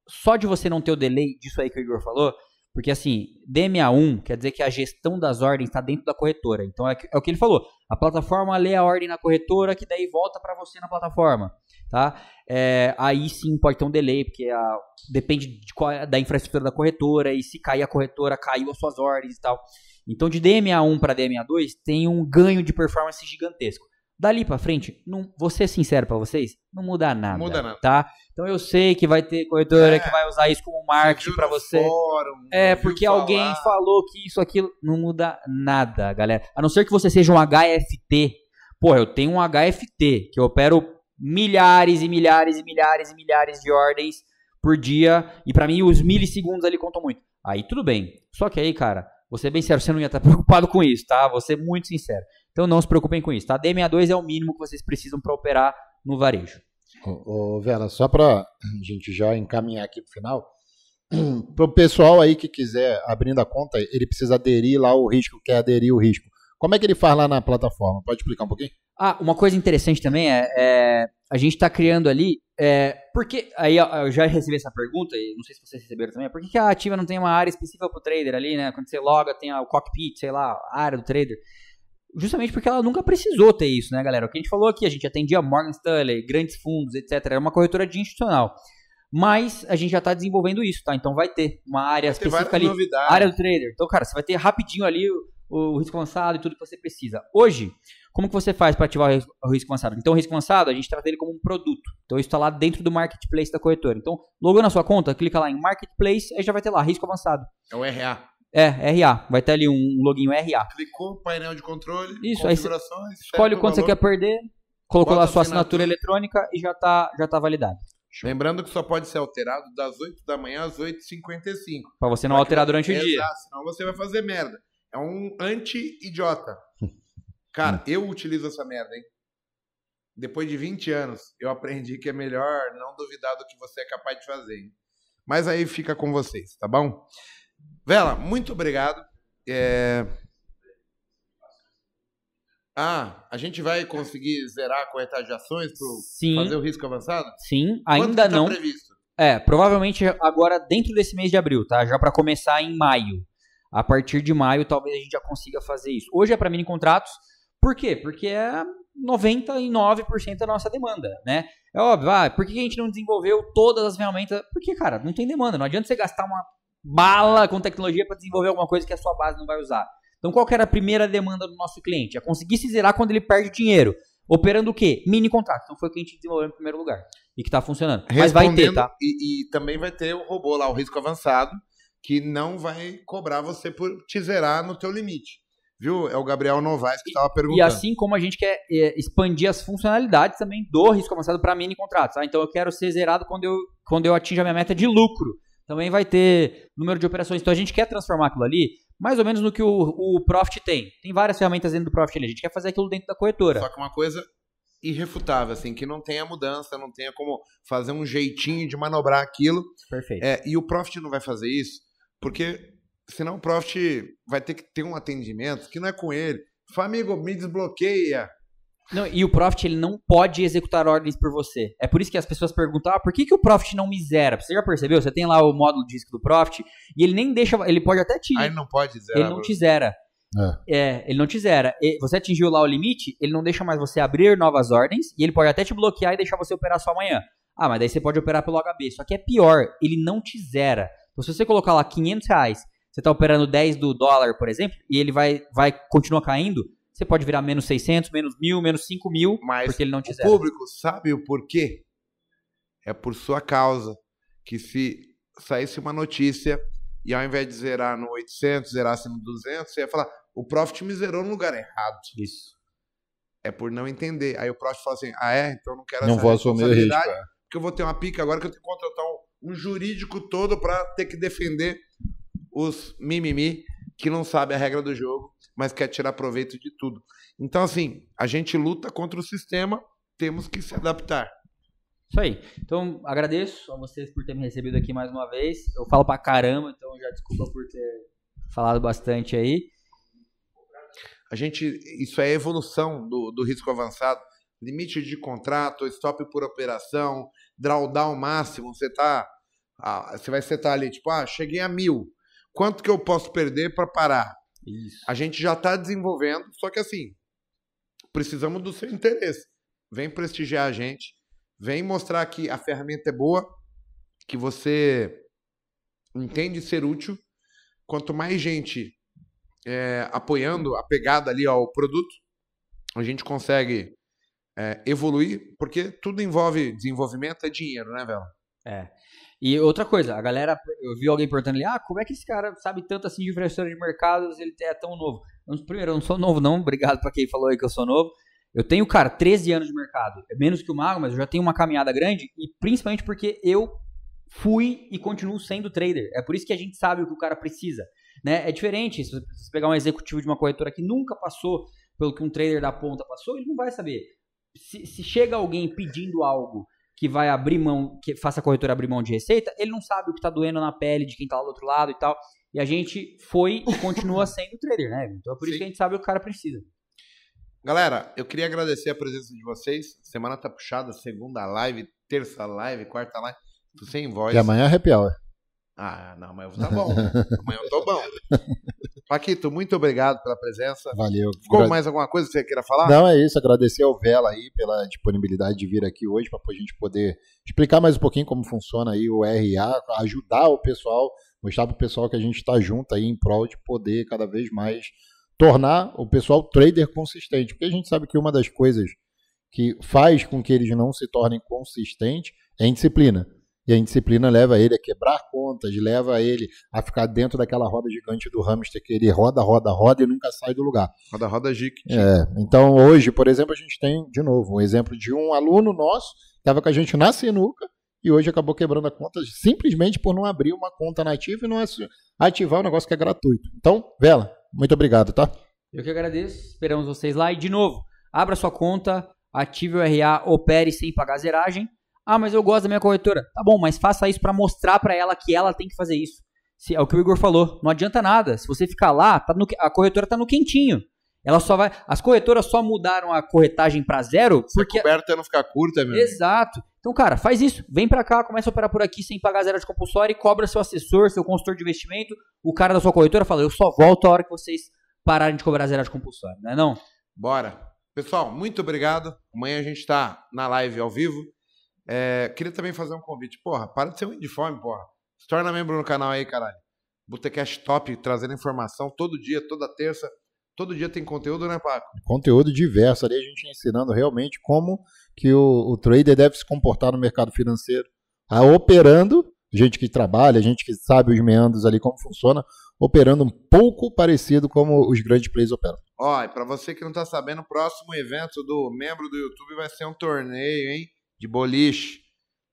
só de você não ter o delay disso aí que o Igor falou, porque assim, DMA1 quer dizer que a gestão das ordens está dentro da corretora. Então é, é, o que ele falou. A plataforma lê a ordem na corretora, que daí volta para você na plataforma tá? É, aí sim pode ter um delay, porque a, depende de qual, é, da infraestrutura da corretora, e se cair a corretora, caiu as suas ordens e tal. Então, de DMA1 para DMA2, tem um ganho de performance gigantesco. Dali para frente, não, vou ser sincero para vocês, não muda nada. Muda nada. Tá? Então eu sei que vai ter corretora é, que vai usar isso como marketing para você. Fórum, é, porque alguém falar. falou que isso aquilo não muda nada, galera. A não ser que você seja um HFT. Pô, eu tenho um HFT que eu opero milhares e milhares e milhares e milhares de ordens por dia. E para mim, os milissegundos ali contam muito. Aí tudo bem. Só que aí, cara, você bem sincero, você não ia estar preocupado com isso, tá? Vou ser muito sincero. Então não se preocupem com isso, tá? D62 é o mínimo que vocês precisam para operar no varejo. Ô, ô Vera, só para a gente já encaminhar aqui para o final, para o pessoal aí que quiser abrindo a conta, ele precisa aderir lá o risco, quer aderir o risco. Como é que ele faz lá na plataforma? Pode explicar um pouquinho? Ah, uma coisa interessante também é, é a gente está criando ali, é, porque aí eu já recebi essa pergunta e não sei se vocês receberam também, por que, que a Ativa não tem uma área específica para o trader ali, né? Quando você loga tem o cockpit, sei lá, a área do trader. Justamente porque ela nunca precisou ter isso, né, galera? O que a gente falou aqui, a gente atendia Morgan Stanley, grandes fundos, etc. Era uma corretora de institucional. Mas a gente já está desenvolvendo isso, tá? Então vai ter uma área Tem específica ali. novidades. Área do trader. Então, cara, você vai ter rapidinho ali o, o risco avançado e tudo que você precisa. Hoje, como que você faz para ativar o ris- o risco avançado? Então, o risco avançado, a gente trata ele como um produto. Então, isso está lá dentro do marketplace da corretora. Então, logou na sua conta, clica lá em marketplace, aí já vai ter lá risco avançado. É o RA. É, RA. Vai ter ali um login RA. Clicou, painel de controle, Isso, aí você Escolhe quanto você quer perder, colocou lá a sua assinatura. assinatura eletrônica e já tá, já tá validado. Lembrando que só pode ser alterado das 8 da manhã às 8h55. Pra você não Pra alterar durante o dia. Exato, senão você vai fazer merda. É um anti-idiota. Cara, eu utilizo essa merda, hein? Depois de 20 anos, eu aprendi que é melhor não duvidar do que você é capaz de fazer. hein? Mas aí fica com vocês, tá bom? Vela, muito obrigado. É... Ah, a gente vai conseguir zerar a corretagem de ações para fazer o risco avançado? sim, Quanto ainda tá não. previsto? É, provavelmente agora dentro desse mês de abril, tá? Já pra começar em maio. A partir de maio, talvez a gente já consiga fazer isso. Hoje é pra mini contratos. Por quê? Porque é 99% da nossa demanda, né? É óbvio, ah, por que a gente não desenvolveu todas as ferramentas? Porque, cara, não tem demanda. Não adianta você gastar uma bala com tecnologia pra desenvolver alguma coisa que a sua base não vai usar. Então, qual que era a primeira demanda do nosso cliente? É conseguir se zerar quando ele perde dinheiro. Operando o quê? Mini contrato. Então, foi o que a gente desenvolveu em primeiro lugar. E que tá funcionando. Mas vai ter, tá? E, e também vai ter o robô lá, o risco avançado, que não vai cobrar você por te zerar no teu limite. Viu? É o Gabriel Novaes que estava perguntando. E assim como a gente quer é, expandir as funcionalidades também do risco avançado para mini contratos. Ah, então eu quero ser zerado quando eu, quando eu atinjo a minha meta de lucro. Também vai ter número de operações. Então a gente quer transformar aquilo ali mais ou menos no que o, o Profit tem. Tem várias ferramentas dentro do Profit ali. A gente quer fazer aquilo dentro da corretora. Só que uma coisa irrefutável, assim, que não tenha mudança, não tenha como fazer um jeitinho de manobrar aquilo. Perfeito. É, e o Profit não vai fazer isso, porque senão o Profit vai ter que ter um atendimento que não é com ele. Fala, amigo, me desbloqueia. Não, e o Profit ele não pode executar ordens por você. É por isso que as pessoas perguntam: ah, por que, que o Profit não me zera? Você já percebeu? Você tem lá o módulo de risco do Profit e ele nem deixa. Ele pode até te. Aí não pode dizer. ele não te zera. É, ele não te zera. E Você atingiu lá o limite, ele não deixa mais você abrir novas ordens e ele pode até te bloquear e deixar você operar só amanhã. Ah, mas daí você pode operar pelo HB. Só que é pior, ele não te zera. Então, se você colocar lá 500 reais, você está operando 10 do dólar, por exemplo, e ele vai, vai continua caindo, você pode virar menos 600, menos 1000, menos 5 mil, Mas porque ele não te o zera. público sabe o porquê? É por sua causa. Que se saísse uma notícia e ao invés de zerar no 800, zerasse no 200, você ia falar, o Profit me zerou no lugar errado. Isso. É por não entender. Aí o Profit fala assim, ah é? Então eu não quero Não essa vou assumir o risco. é. porque eu vou ter uma pica agora que eu tenho que contratar um, um jurídico todo para ter que defender os mimimi que não sabe a regra do jogo, mas quer tirar proveito de tudo. Então, assim, a gente luta contra o sistema, temos que se adaptar. Isso aí. Então, agradeço a vocês por terem me recebido aqui mais uma vez. Eu falo pra caramba, então já desculpa por ter falado bastante aí. A gente, isso é evolução do, do risco avançado. Limite de contrato, stop por operação, drawdown máximo. Você tá, ah, você vai setar ali, tipo, ah, cheguei a mil. Quanto que eu posso perder para parar? Isso. A gente já está desenvolvendo, só que assim, precisamos do seu interesse. Vem prestigiar a gente, vem mostrar que a ferramenta é boa, que você entende ser útil. Quanto mais gente é, apoiando a pegada ali ao produto, a gente consegue é, evoluir, porque tudo envolve desenvolvimento, é dinheiro, né, Vela? É. E outra coisa, a galera, eu vi alguém perguntando ali, ah, como é que esse cara sabe tanto assim de investidor de mercados, ele é tão novo? Primeiro, eu não sou novo não, obrigado pra quem falou aí que eu sou novo. Eu tenho, cara, 13 anos de mercado. É menos que o Mago, mas eu já tenho uma caminhada grande e principalmente porque eu fui e continuo sendo trader. É por isso que a gente sabe o que o cara precisa. Né? É diferente se você pegar um executivo de uma corretora que nunca passou pelo que um trader da ponta passou, ele não vai saber. Se, se chega alguém pedindo algo que vai abrir mão, que faça a corretora abrir mão de receita, ele não sabe o que está doendo na pele de quem está lá do outro lado e tal. E a gente foi e continua sendo trader, né? Então é por isso Sim. que a gente sabe o que o cara precisa. Galera, eu queria agradecer a presença de vocês. Semana tá puxada, segunda live, terça live, quarta live. Tô sem voz. E amanhã é happy hour. Ah, não, mas tá bom. Amanhã eu tô bom. Paquito, muito obrigado pela presença. Valeu. Ficou Gra- mais alguma coisa que você queira falar? Não, é isso. Agradecer ao Vela aí pela disponibilidade de vir aqui hoje para a gente poder explicar mais um pouquinho como funciona aí o RA, ajudar o pessoal, mostrar para o pessoal que a gente está junto aí em prol de poder cada vez mais tornar o pessoal trader consistente. Porque a gente sabe que uma das coisas que faz com que eles não se tornem consistentes é a indisciplina. E a indisciplina leva ele a quebrar contas, leva ele a ficar dentro daquela roda gigante do hamster que ele roda, roda, roda e nunca sai do lugar. Roda, roda, Gic. É, então hoje, por exemplo, a gente tem, de novo, um exemplo de um aluno nosso que estava com a gente na sinuca e hoje acabou quebrando a conta simplesmente por não abrir uma conta nativa e não ati- ativar um negócio que é gratuito. Então, Vela, muito obrigado, tá? Eu que agradeço. Esperamos vocês lá. E, de novo, abra sua conta, ative o RA, opere sem pagar zeragem. Ah, mas eu gosto da minha corretora. Tá bom, mas faça isso para mostrar para ela que ela tem que fazer isso. Se, é o que o Igor falou. Não adianta nada. Se você ficar lá, tá no- a corretora tá no quentinho. Ela só vai. As corretoras só mudaram a corretagem para zero porque Coberta não ficar curta, meu. Exato. Então, cara, faz isso. Vem pra cá, começa a operar por aqui sem pagar zero de compulsório e cobra seu assessor, seu consultor de investimento. O cara da sua corretora fala: Eu só volto a hora que vocês pararem de cobrar zero de compulsório, não é? Não? Bora. Pessoal, muito obrigado. Amanhã a gente tá na live ao vivo. É, queria também fazer um convite. Porra, para de ser um de fome, porra. Se torna membro no canal aí, caralho. Botecast Top, trazendo informação todo dia, toda terça. Todo dia tem conteúdo, né, Paco? Conteúdo diverso ali, a gente ensinando realmente como que o, o trader deve se comportar no mercado financeiro. A operando, gente que trabalha, gente que sabe os meandros ali, como funciona, operando um pouco parecido como os grandes players operam. Ó, e pra você que não tá sabendo, o próximo evento do membro do YouTube vai ser um torneio, hein? De boliche.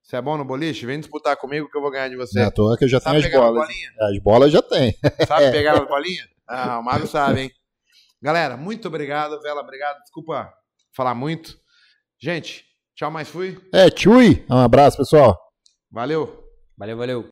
Você é bom no boliche? Vem disputar comigo que eu vou ganhar de você. Não é à toa que eu já Sabe tenho as bolas. As bolas já tem. Sabe pegar as bolinhas? Ah, o Mago sabe, hein? Galera, muito obrigado. Vela, obrigado. Desculpa falar muito. Gente, tchau, mais fui. É, tchui! Um abraço, pessoal. Valeu. Valeu, valeu.